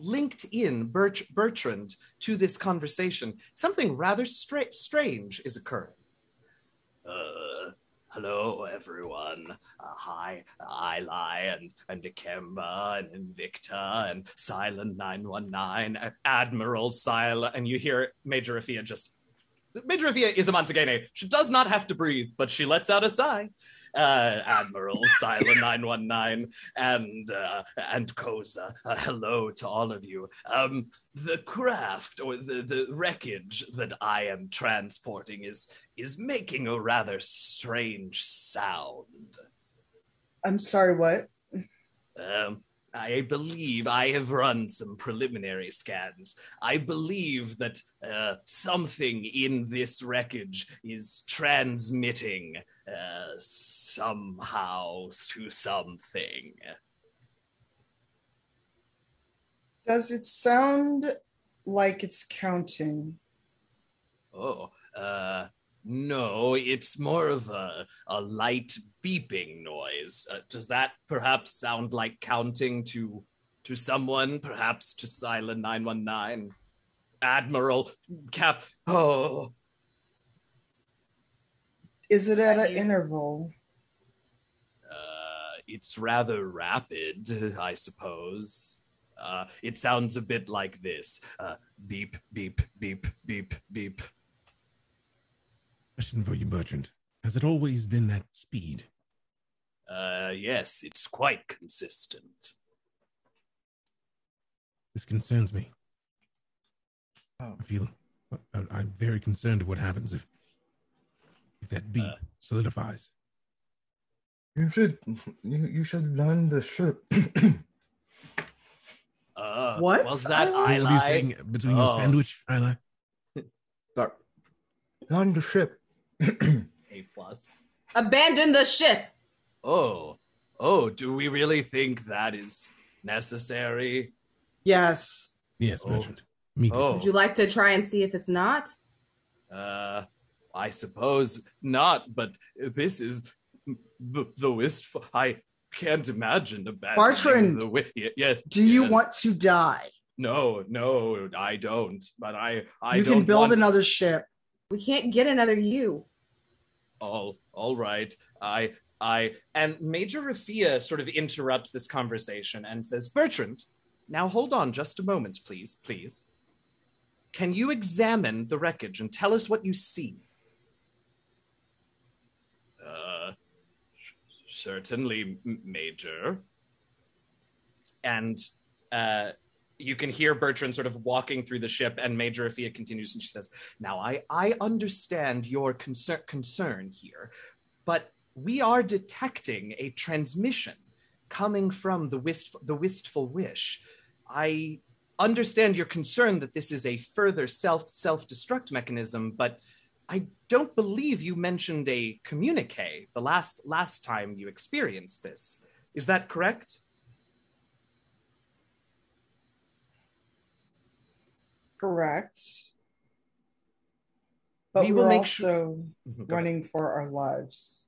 linked in Berch- Bertrand to this conversation. Something rather stra- strange is occurring. Hello, everyone. Uh, hi, Eli and, and Dikemba and Invicta and Silent 919, Admiral Sila, and you hear Major Rafia just Major Rafia is a Mansagene. She does not have to breathe, but she lets out a sigh. Uh, Admiral Silent 919 and uh, and Koza. Uh, hello to all of you. Um, the craft or the, the wreckage that I am transporting is is making a rather strange sound. I'm sorry, what? Um, I believe I have run some preliminary scans. I believe that uh, something in this wreckage is transmitting uh, somehow to something. Does it sound like it's counting? Oh, uh, no, it's more of a, a light beeping noise. Uh, does that perhaps sound like counting to to someone, perhaps to Silent 919? Admiral Cap. Oh, Is it at an you- interval? Uh, it's rather rapid, I suppose. Uh, it sounds a bit like this uh, beep, beep, beep, beep, beep. Question for you, Bertrand. Has it always been that speed? Uh, yes, it's quite consistent. This concerns me. Oh. I feel I- I'm very concerned of what happens if if that beep Uh. solidifies. You should you, you should learn the ship. Uh, What? was that I- What were you eyelid? saying between your Oh. sandwich, Isla? Sorry. learn the ship. A plus. Abandon the ship. Oh, oh, do we really think that is necessary? Yes. Yes, Oh. Bertrand. Me. Oh, Would you like to try and see if it's not? uh, I suppose not, but this is the, the wistful. I can't imagine abandoning Bertrand, the wi- y- Yes. Do you want to die? No, no, I don't. But I, I you don't can build want- another ship. We can't get another you. all all right. I i and major rafia sort of interrupts this conversation and says bertrand now hold on just a moment please please. Can you examine the wreckage and tell us what you see? Uh certainly major. And uh you can hear Bertrand sort of walking through the ship, and Major Rafia continues, and she says, "Now I I understand your concern concern here, but we are detecting a transmission coming from the wist the wistful wish. I understand your concern that this is a further self self destruct mechanism, but I don't believe you mentioned a communique the last last time you experienced this. Is that correct?" Correct. But We will are make also sure- running for our lives.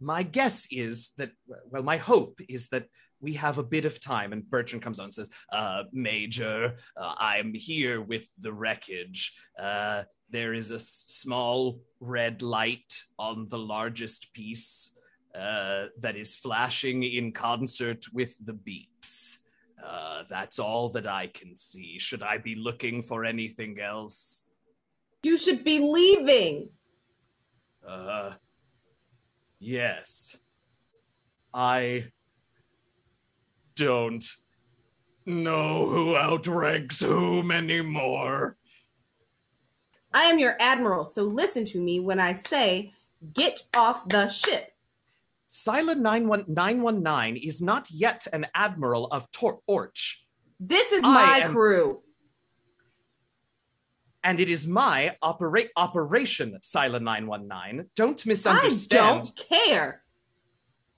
my guess is that well my hope is that we have a bit of time and bertrand comes on and says uh, major uh, i'm here with the wreckage uh, there is a s- small red light on the largest piece uh, that is flashing in concert with the beeps uh, that's all that i can see should i be looking for anything else You should be leaving. Uh, yes. I don't know who outranks whom anymore. I am your admiral, so listen to me when I say get off the ship. Silent 919 is not yet an admiral of Tor- Orch, This is my am- crew. and it is my opera- operation, Silent 919. Don't misunderstand. I don't care.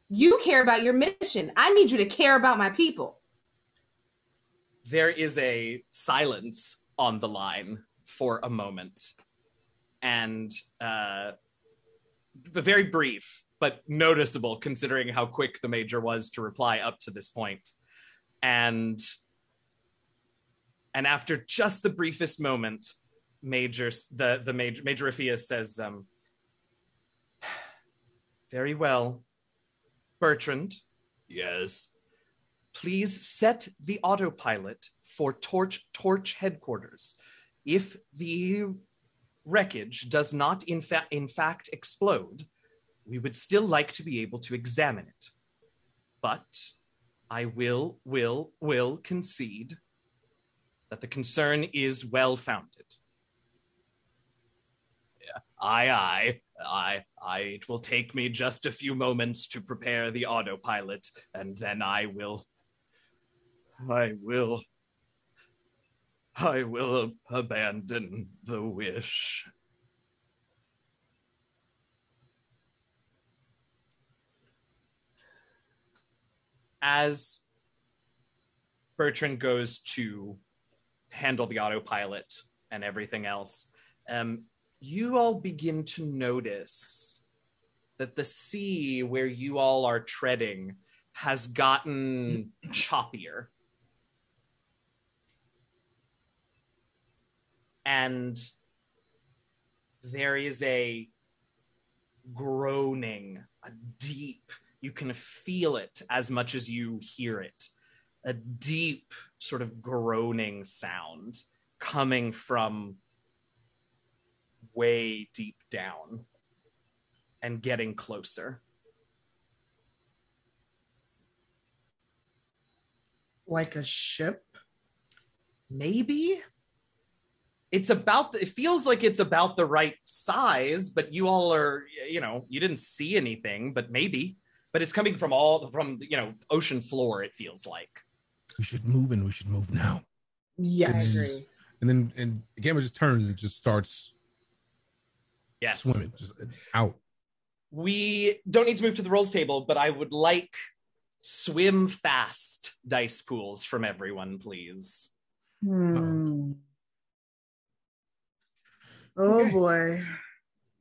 You care about your mission. I need you to care about my people. there is a silence on the line for a moment and uh very brief but noticeable considering how quick the major was to reply up to this point. And and after just the briefest moment major the the major major Rafia says um very well. Bertrand yes. please set the autopilot for torch torch headquarters. If the wreckage does not in fact in fact explode we would still like to be able to examine it but i will will will concede that the concern is well founded aye aye I, I, it will take me just a few moments to prepare the autopilot, and then I will I will. I will abandon the wish. As Bertrand goes to handle the autopilot and everything else, um, you all begin to notice that the sea where you all are treading has gotten choppier. And there is a groaning, a deep, you can feel it as much as you hear it, a deep sort of groaning sound coming from way deep down and getting closer. Like a ship. Maybe it's about the, it feels like it's about the right size, but you all are, you know, you didn't see anything, but maybe. But it's coming from all from you know ocean floor. It feels like. We should move and we should move now. Yes. I agree. And then and the camera just turns and just starts Yes. swimming, just out. We don't need to move to the rolls table, but I would like swim fast dice pools from everyone, please. Hmm. Oh Okay. boy.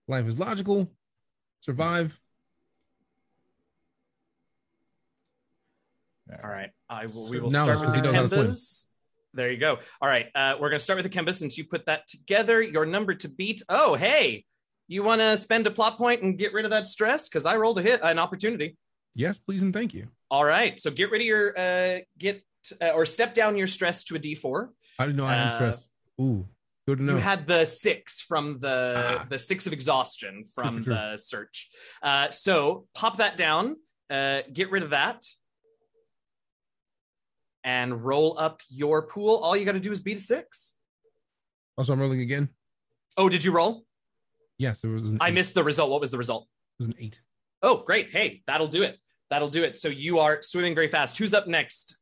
Life is logical. Survive. All right. I will, we will now start with the 'cause he knows how to swim. Kembas. There you go. All right. Uh, we're going to start with the Kemba since you put that together. Your number to beat. Oh, hey, you want to spend a plot point and get rid of that stress? Because I rolled a hit, an opportunity. Yes, please and thank you. All right. So get rid of your, uh, get, uh, or step down your stress to a D4. I didn't know I had Uh, stress. Ooh, good to know. You had the six from the Ah. the six of exhaustion from True, true, true. the search. Uh, so pop that down, uh, get rid of that, and roll up your pool. All you got to do is beat a six. also, I'm rolling again. Oh, did you roll? Yes, it was. An I eight. missed the result. What was the result? It was an eight. Oh, great. Hey, that'll do it. That'll do it. So you are swimming very fast. Who's up next?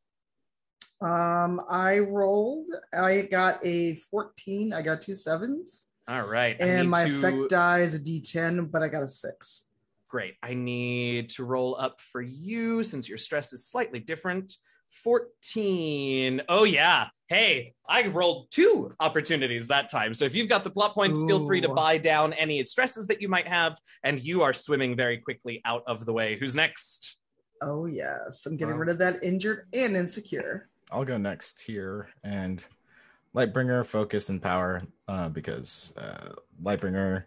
Um, I rolled. I got a 14. I got two sevens. All right. And my to- effect die is a D10, but I got a six. Great. I need to roll up for you since your stress is slightly different. 14. Oh, yeah. Hey, I rolled two opportunities that time. So if you've got the plot points, feel free to buy down any stresses that you might have. And you are swimming very quickly out of the way. Who's next? Oh yes. I'm getting Wow. rid of that injured and insecure. I'll go next here and Lightbringer, focus, and power uh, because uh, Lightbringer,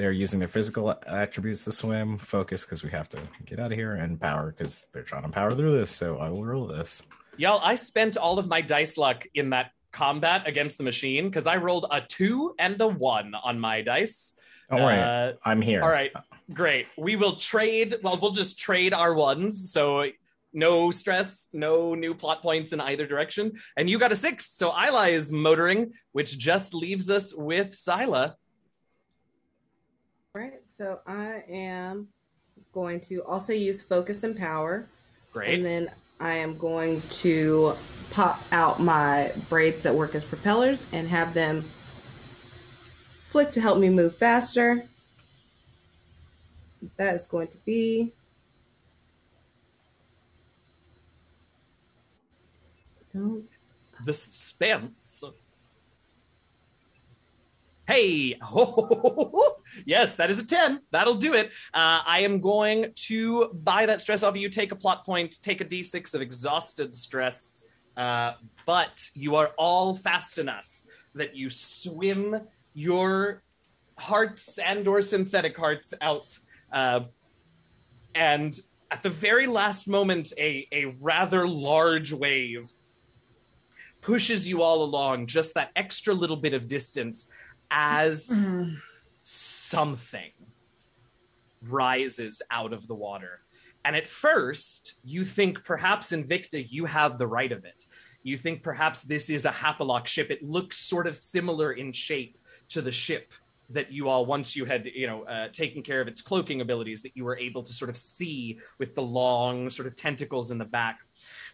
they're using their physical attributes to swim. Focus because we have to get out of here, and power because they're trying to power through this. So I will roll this. Y'all, I spent all of my dice luck in that combat against the machine because I rolled a two and a one on my dice. Don't Uh, I'm here. All right, great. We will trade. Well, we'll just trade our ones. So no stress, no new plot points in either direction. And you got a six. So Isla is motoring, which just leaves us with Sila. Right. So I am going to also use focus and power. Great. And then I am going to pop out my braids that work as propellers and have them flick to help me move faster. That is going to be. Don't the suspense. Hey, yes, that is a 10. That'll do it. Uh, I am going to buy that stress off of you. Take a plot point, take a d6 of exhausted stress. Uh, but you are all fast enough that you swim your hearts and or synthetic hearts out. Uh, and at the very last moment, a, a rather large wave pushes you all along just that extra little bit of distance as something rises out of the water. And at first, you think perhaps Invicta, you have the right of it. You think perhaps this is a Hapalock ship. It looks sort of similar in shape to the ship that you all, once you had, you know, uh, taken care of its cloaking abilities, that you were able to sort of see with the long sort of tentacles in the back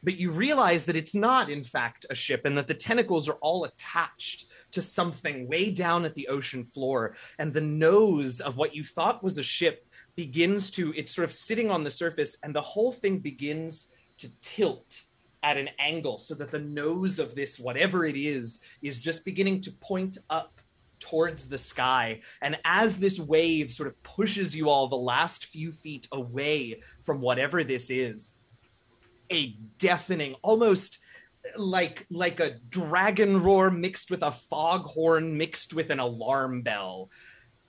but you realize that it's not in fact a ship and that the tentacles are all attached to something way down at the ocean floor. And the nose of what you thought was a ship begins to it's sort of sitting on the surface and the whole thing begins to tilt at an angle so that the nose of this whatever it is is just beginning to point up towards the sky. And as this wave sort of pushes you all the last few feet away from whatever this is a deafening almost like like a dragon roar mixed with a foghorn mixed with an alarm bell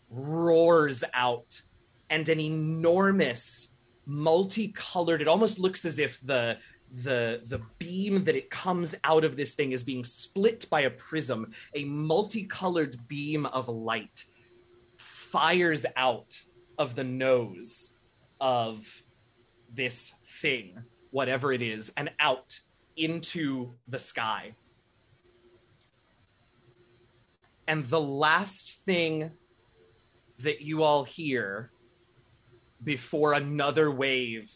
roars out and an enormous multicolored it almost looks as if the the the beam that it comes out of this thing is being split by a prism. A multicolored beam of light fires out of the nose of this thing, whatever it is, and out into the sky. And the last thing that you all hear before another wave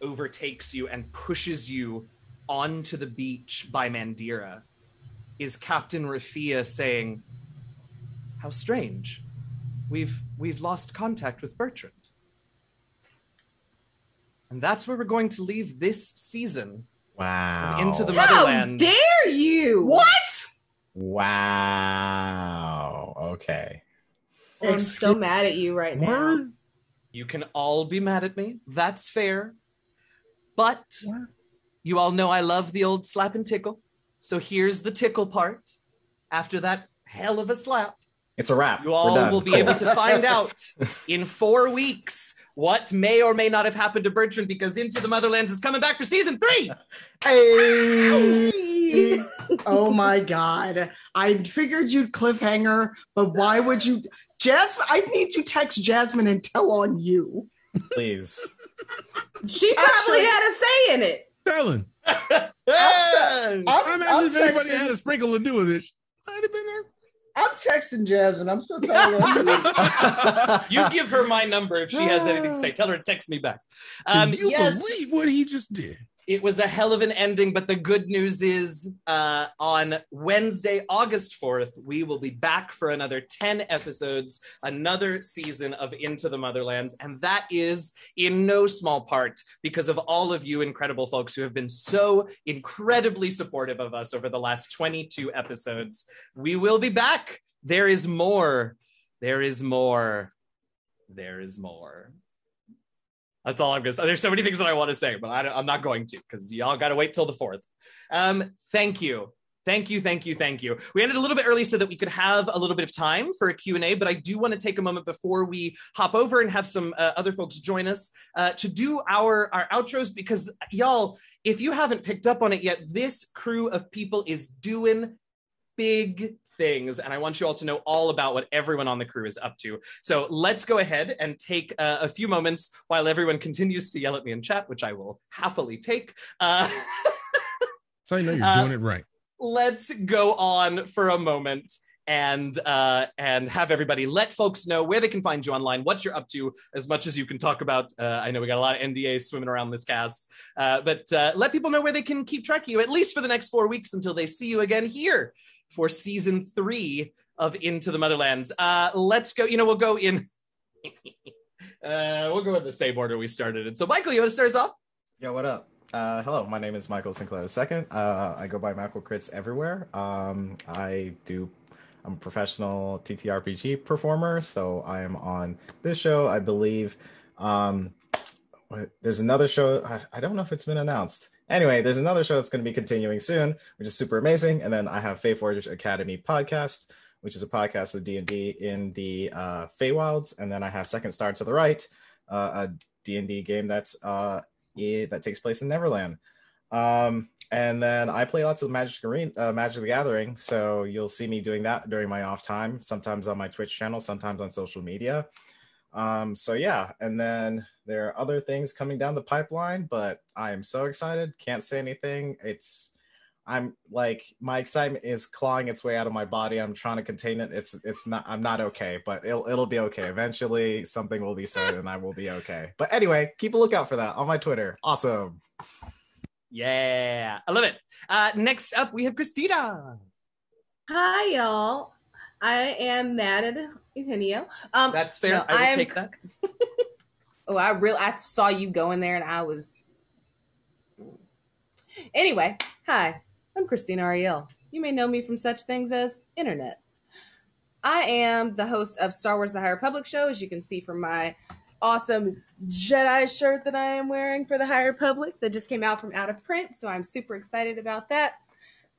overtakes you and pushes you onto the beach by Mandira is Captain Rafia saying, How strange. We've we've lost contact with Bertrand. And that's where we're going to leave this season Wow. Into the motherland. How Motherland. dare you? What? Wow. Okay. I'm so mad at you right now. Word? You can all be mad at me. That's fair. But Word? you all know I love the old slap and tickle. So here's the tickle part. After that hell of a slap, It's a wrap. you all will be Cool. able to find out in four weeks what may or may not have happened to Bertrand because Into the Motherlands is coming back for season three. Hey. oh my god. I figured you'd cliffhanger, but why would you Jasmine? I need to text Jasmine and tell on you. Please. She probably Actually- had a say in it. Telling. I'm, I'm imagine if anybody had a sprinkle to do with it, I'd have been there. I'm texting Jasmine. I'm still telling on you. You give her my number if she has anything to say. Tell her to text me back. Um, Can you yes. believe what he just did? It was a hell of an ending, but the good news is uh, on Wednesday, August 4th, we will be back for another 10 episodes, another season of Into the Motherlands. And that is in no small part because of all of you incredible folks who have been so incredibly supportive of us over the last 22 episodes. We will be back. There is more. There is more. There is more. That's all I'm gonna say. There's so many things that I want to say, but I, am not going to because y'all got to wait till the fourth. Um, thank you. Thank you, thank you, thank you. We ended a little bit early so that we could have a little bit of time for a Q&A, but I do want to take a moment before we hop over and have some uh, other folks join us uh, to do our, our outros because y'all, if you haven't picked up on it yet, this crew of people is doing big things and i want you all to know all about what everyone on the crew is up to so let's go ahead and take uh, a few moments while everyone continues to yell at me in chat which i will happily take uh, So I know you're Uh, doing it right. let's go on for a moment and uh, and have everybody let folks know where they can find you online, what you're up to, as much as you can talk about. Uh, I know we got a lot of NDAs swimming around this cast, uh, but uh, let people know where they can keep track of you at least for the next four weeks until they see you again here for season three of Into the Motherlands. Uh, let's go. You know, we'll go in. uh, we'll go in the same order we started in. So, Michael, you want to start us off? Yo, what up? Uh, hello, my name is Michael Sinclair II. Uh, I go by Michael Crits everywhere. Um, I do. I'm a professional TTRPG performer, so I am on this show. I believe um, there's another show. I, I don't know if it's been announced. Anyway, there's another show that's going to be continuing soon, which is super amazing. And then I have Fae Forge Academy podcast, which is a podcast of D and D in the uh, Feywilds. And then I have Second Star to the Right, uh, a D and D game that's uh, it, that takes place in Neverland. Um, and then I play lots of Magic Arena, uh, Magic the Gathering, so you'll see me doing that during my off time. Sometimes on my Twitch channel, sometimes on social media. Um, so yeah, and then there are other things coming down the pipeline, but I am so excited. Can't say anything. It's I'm like my excitement is clawing its way out of my body. I'm trying to contain it. It's it's not I'm not okay, but it'll it'll be okay. Eventually something will be said and I will be okay. But anyway, keep a lookout for that on my Twitter. Awesome. Yeah, I love it. Uh, next up, we have Krystina. Hi, y'all. I am mad at Eugenio. Um, That's fair. no, I will I'm- take that. Oh, I real I saw you going there and I was Anyway, hi. I'm Krystina Arielle. You may know me from such things as internet. I am the host of Star Wars The High Republic show, as you can see from my awesome Jedi shirt that I am wearing for the High Republic that just came out from out of print, so I'm super excited about that.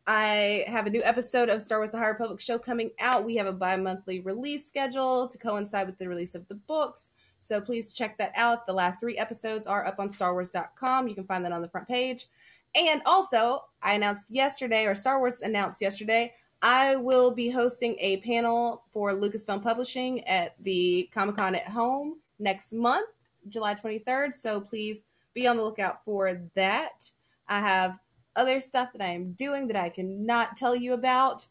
I have a new episode of Star Wars The High Republic show coming out. We have a bi-monthly release schedule to coincide with the release of the books. So please check that out. The last three episodes are up on StarWars.com. You can find that on the front page. And also, I announced yesterday, or Star Wars announced yesterday, I will be hosting a panel for Lucasfilm Publishing at the Comic Con at Home next month, July 23rd. So please be on the lookout for that. I have other stuff that I am doing that I cannot tell you about.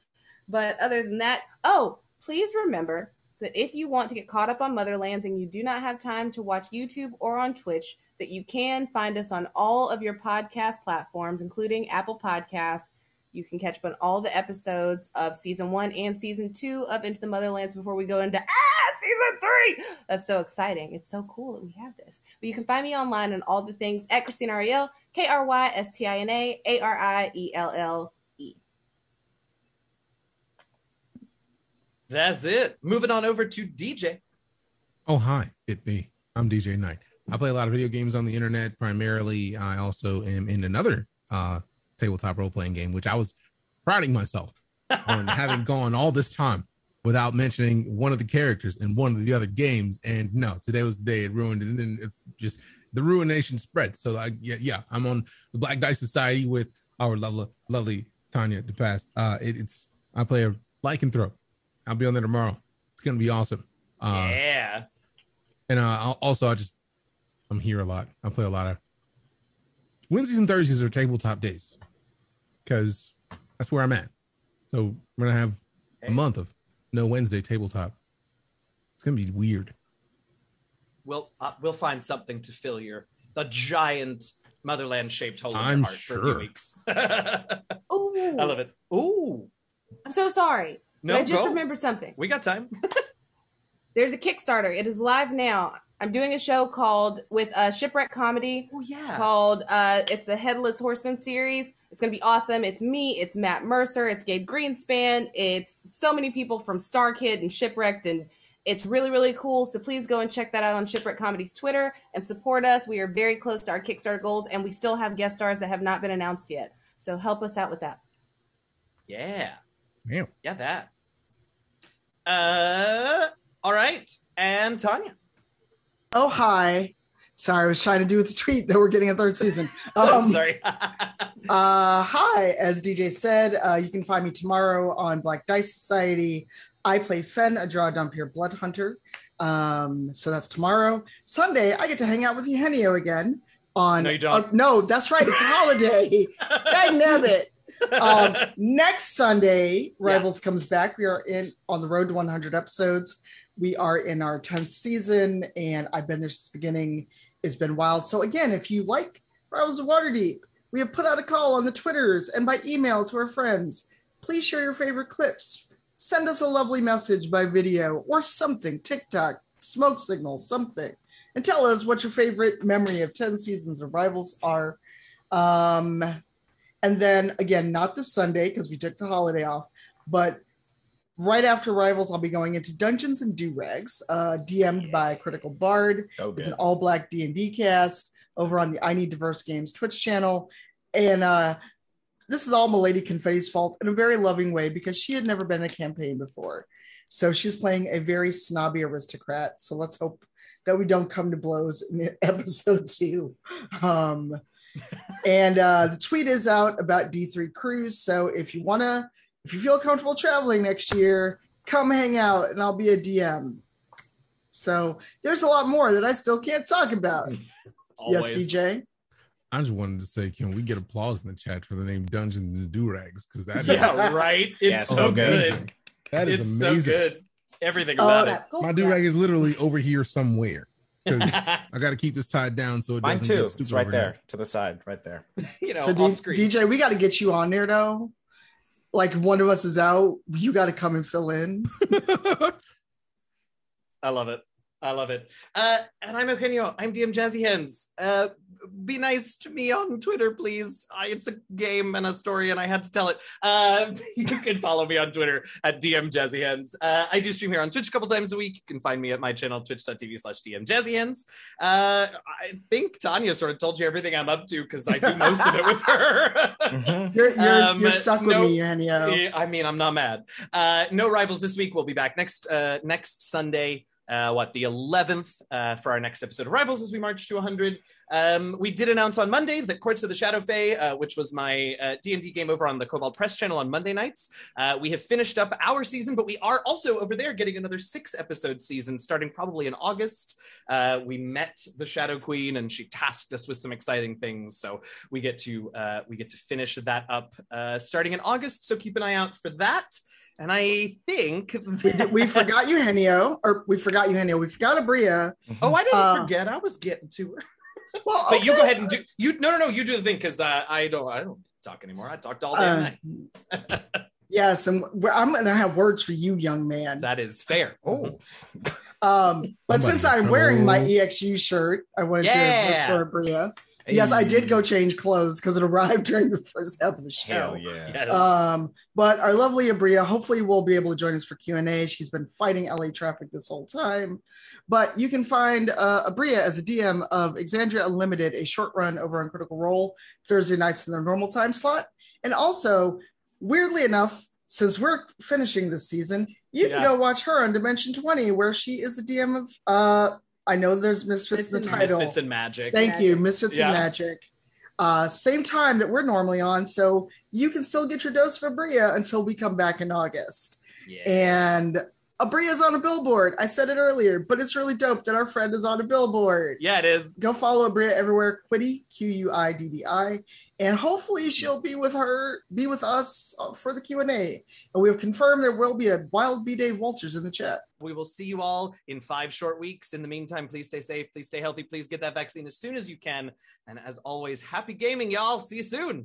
But other than that, oh, please remember that if you want to get caught up on Motherlands and you do not have time to watch YouTube or on Twitch, that you can find us on all of your podcast platforms, including Apple Podcasts. You can catch up on all the episodes of season one and season two of Into the Motherlands before we go into ah season three. That's so exciting. It's so cool that we have this. But you can find me online on all the things at Krystina Arielle, K R Y S T I N A A R I E L L E. That's it. Moving on over to DJ. Oh, hi, it me. I'm DJ Nite. I play a lot of video games on the internet. Primarily, I also am in another uh, tabletop role playing game, which I was priding myself on having gone all this time without mentioning one of the characters in one of the other games. And no, today was the day it ruined it. And then it just the ruination spread. So I yeah, yeah, I'm on the Black Dice Society with our lovely, lovely Tanya DePass. Uh, it, it's I play a lycanthrope. I'll be on there tomorrow. It's gonna be awesome. Uh, yeah. And uh, I'll, also, I just I'm here a lot. I play a lot of Wednesdays and Thursdays are tabletop days because that's where I'm at. So we're gonna have a month of no Wednesday tabletop. It's gonna be weird. We'll uh, we'll find something to fill your the giant motherland shaped hole in I'm your heart for a few sure. weeks. Ooh, I love it. Ooh, I'm so sorry. No, but I just go. remembered something. We got time. There's a Kickstarter. It is live now. I'm doing a show called with a Shipwreck Comedy Oh yeah. called uh, it's the Headless Horseman series. It's gonna be awesome. It's me, it's Matt Mercer, it's Gabe Greenspan, it's so many people from Star Kid and Shipwrecked, and it's really really cool. So please go and check that out on Shipwreck Comedy's Twitter and support us. We are very close to our Kickstarter goals, and we still have guest stars that have not been announced yet. So help us out with that. Yeah. Yeah. Yeah, that. Uh, all right. And Tanya. Oh, hi. Sorry, I was trying to do with the tweet that we're getting a third season. Oh, Um, sorry. Uh, hi, as DJ said, uh, you can find me tomorrow on Black Dice Society. I play Fen, a drow Dhampir blood hunter. Um, so that's tomorrow. Sunday, I get to hang out with Eugenio again. On No, you don't. uh, no, that's right. It's a holiday. Dang nabbit. Um, next Sunday, Rivals comes back. We are in on the road to 100 episodes. We are in our 10th season, and I've been there since the beginning. It's been wild. So again, if you like Rivals of Waterdeep, we have put out a call on the Twitters and by email to our friends. Please share your favorite clips. Send us a lovely message by video or something, TikTok, smoke signal, something, and tell us what your favorite memory of 10 seasons of Rivals are. Um, and then again, not this Sunday because we took the holiday off, but right after Rivals, I'll be going into Dungeons and Durags, uh, DM'd by Critical Bard. So It's an all black D and D cast over on the I Need Diverse Games Twitch channel, and uh, this is all Milady Confetti's fault in a very loving way because she had never been in a campaign before, so she's playing a very snobby aristocrat. So let's hope that we don't come to blows in episode two. Um, and uh, the tweet is out about D3 Cruise. So if you wanna, if you feel comfortable traveling next year, come hang out, and I'll be a DM. So there's a lot more that I still can't talk about. Yes, DJ. I just wanted to say, can we get applause in the chat for the name Dungeons and Durags? Because that is Yeah, right. It's Yeah, so, so good. good. that is It's amazing. so good. Everything Oh, about Yeah, go My for durag is literally over here somewhere. 'Cause it. I got to keep this tied down so it Mine doesn't too. get stupid. It's right overnight. there to the side, right there. you know, so D- DJ, we got to get you on there though. Like one of us is out, you got to come and fill in. I love it. I love it. Uh, and I'm Eugenio. I'm DM Jazzy Hands. Uh, be nice to me on Twitter, please. I, it's a game and a story, and I had to tell it. Uh, you can follow me on Twitter at DM Jazzy Hands. Uh, I do stream here on Twitch a couple times a week. You can find me at my channel, twitch.tv slash DM Jazzy Hands. Uh, I think Tanya sort of told you everything I'm up to because I do most of it with her. Mhm. You're you're, Um, you're stuck with me, Eugenio. Eh, I mean, I'm not mad. Uh, no rivals this week. We'll be back next uh, next Sunday uh, what the 11th uh, for our next episode of Rivals as we march to 100. Um, we did announce on Monday that Courts of the Shadowfey, uh, which was my uh, D&D game over on the Kobold Press channel on Monday nights, uh, we have finished up our season, but we are also over there getting another six episode season starting probably in August. Uh, we met the Shadow Queen and she tasked us with some exciting things, so we get to we get to finish that up starting in August. So keep an eye out for that. And I think We, did, we forgot Eugenio, or we forgot you, Eugenio. We forgot Abria. Oh, I didn't Uh, forget. I was getting to her. Well, But you go ahead and do you. No, no, no. You do the thing because uh, I don't. I don't talk anymore. I talked all day Uh, night. Yes, and we're, I'm going to have words for you, young man. That is fair. Oh, Um, but Somebody since in I'm wearing my. EXU shirt, I wanted Yeah. to look for Abria. Yes, I did go change clothes because it arrived during the first half of the show. hell yeah. Yes. Um, but our lovely Abria hopefully will be able to join us for Q&A. She's been fighting LA traffic this whole time. But you can find uh, Abria as a DM of Exandria Unlimited, a short run over on Critical Role Thursday nights in their normal time slot. And also, weirdly enough, since we're finishing this season, you can go watch her on Dimension 20, where she is the DM of uh I know there's Misfits in the title. Misfits and Magic. Thank you, Misfits Yeah. and Magic. Uh, same time that we're normally on, so you can still get your dose of Abria until we come back in August. Yeah. And Abria's on a billboard. I said it earlier, but it's really dope that our friend is on a billboard. yeah, it is. Go follow Abria everywhere, Quiddy, Q U I D D I, and hopefully she'll be with her, be with us uh, for the Q and A. And we have confirmed there will be a Wild B Dave Walters in the chat. We will see you all in five short weeks. In the meantime, please stay safe. Please stay healthy. Please get that vaccine as soon as you can. And as always, happy gaming, y'all. See you soon.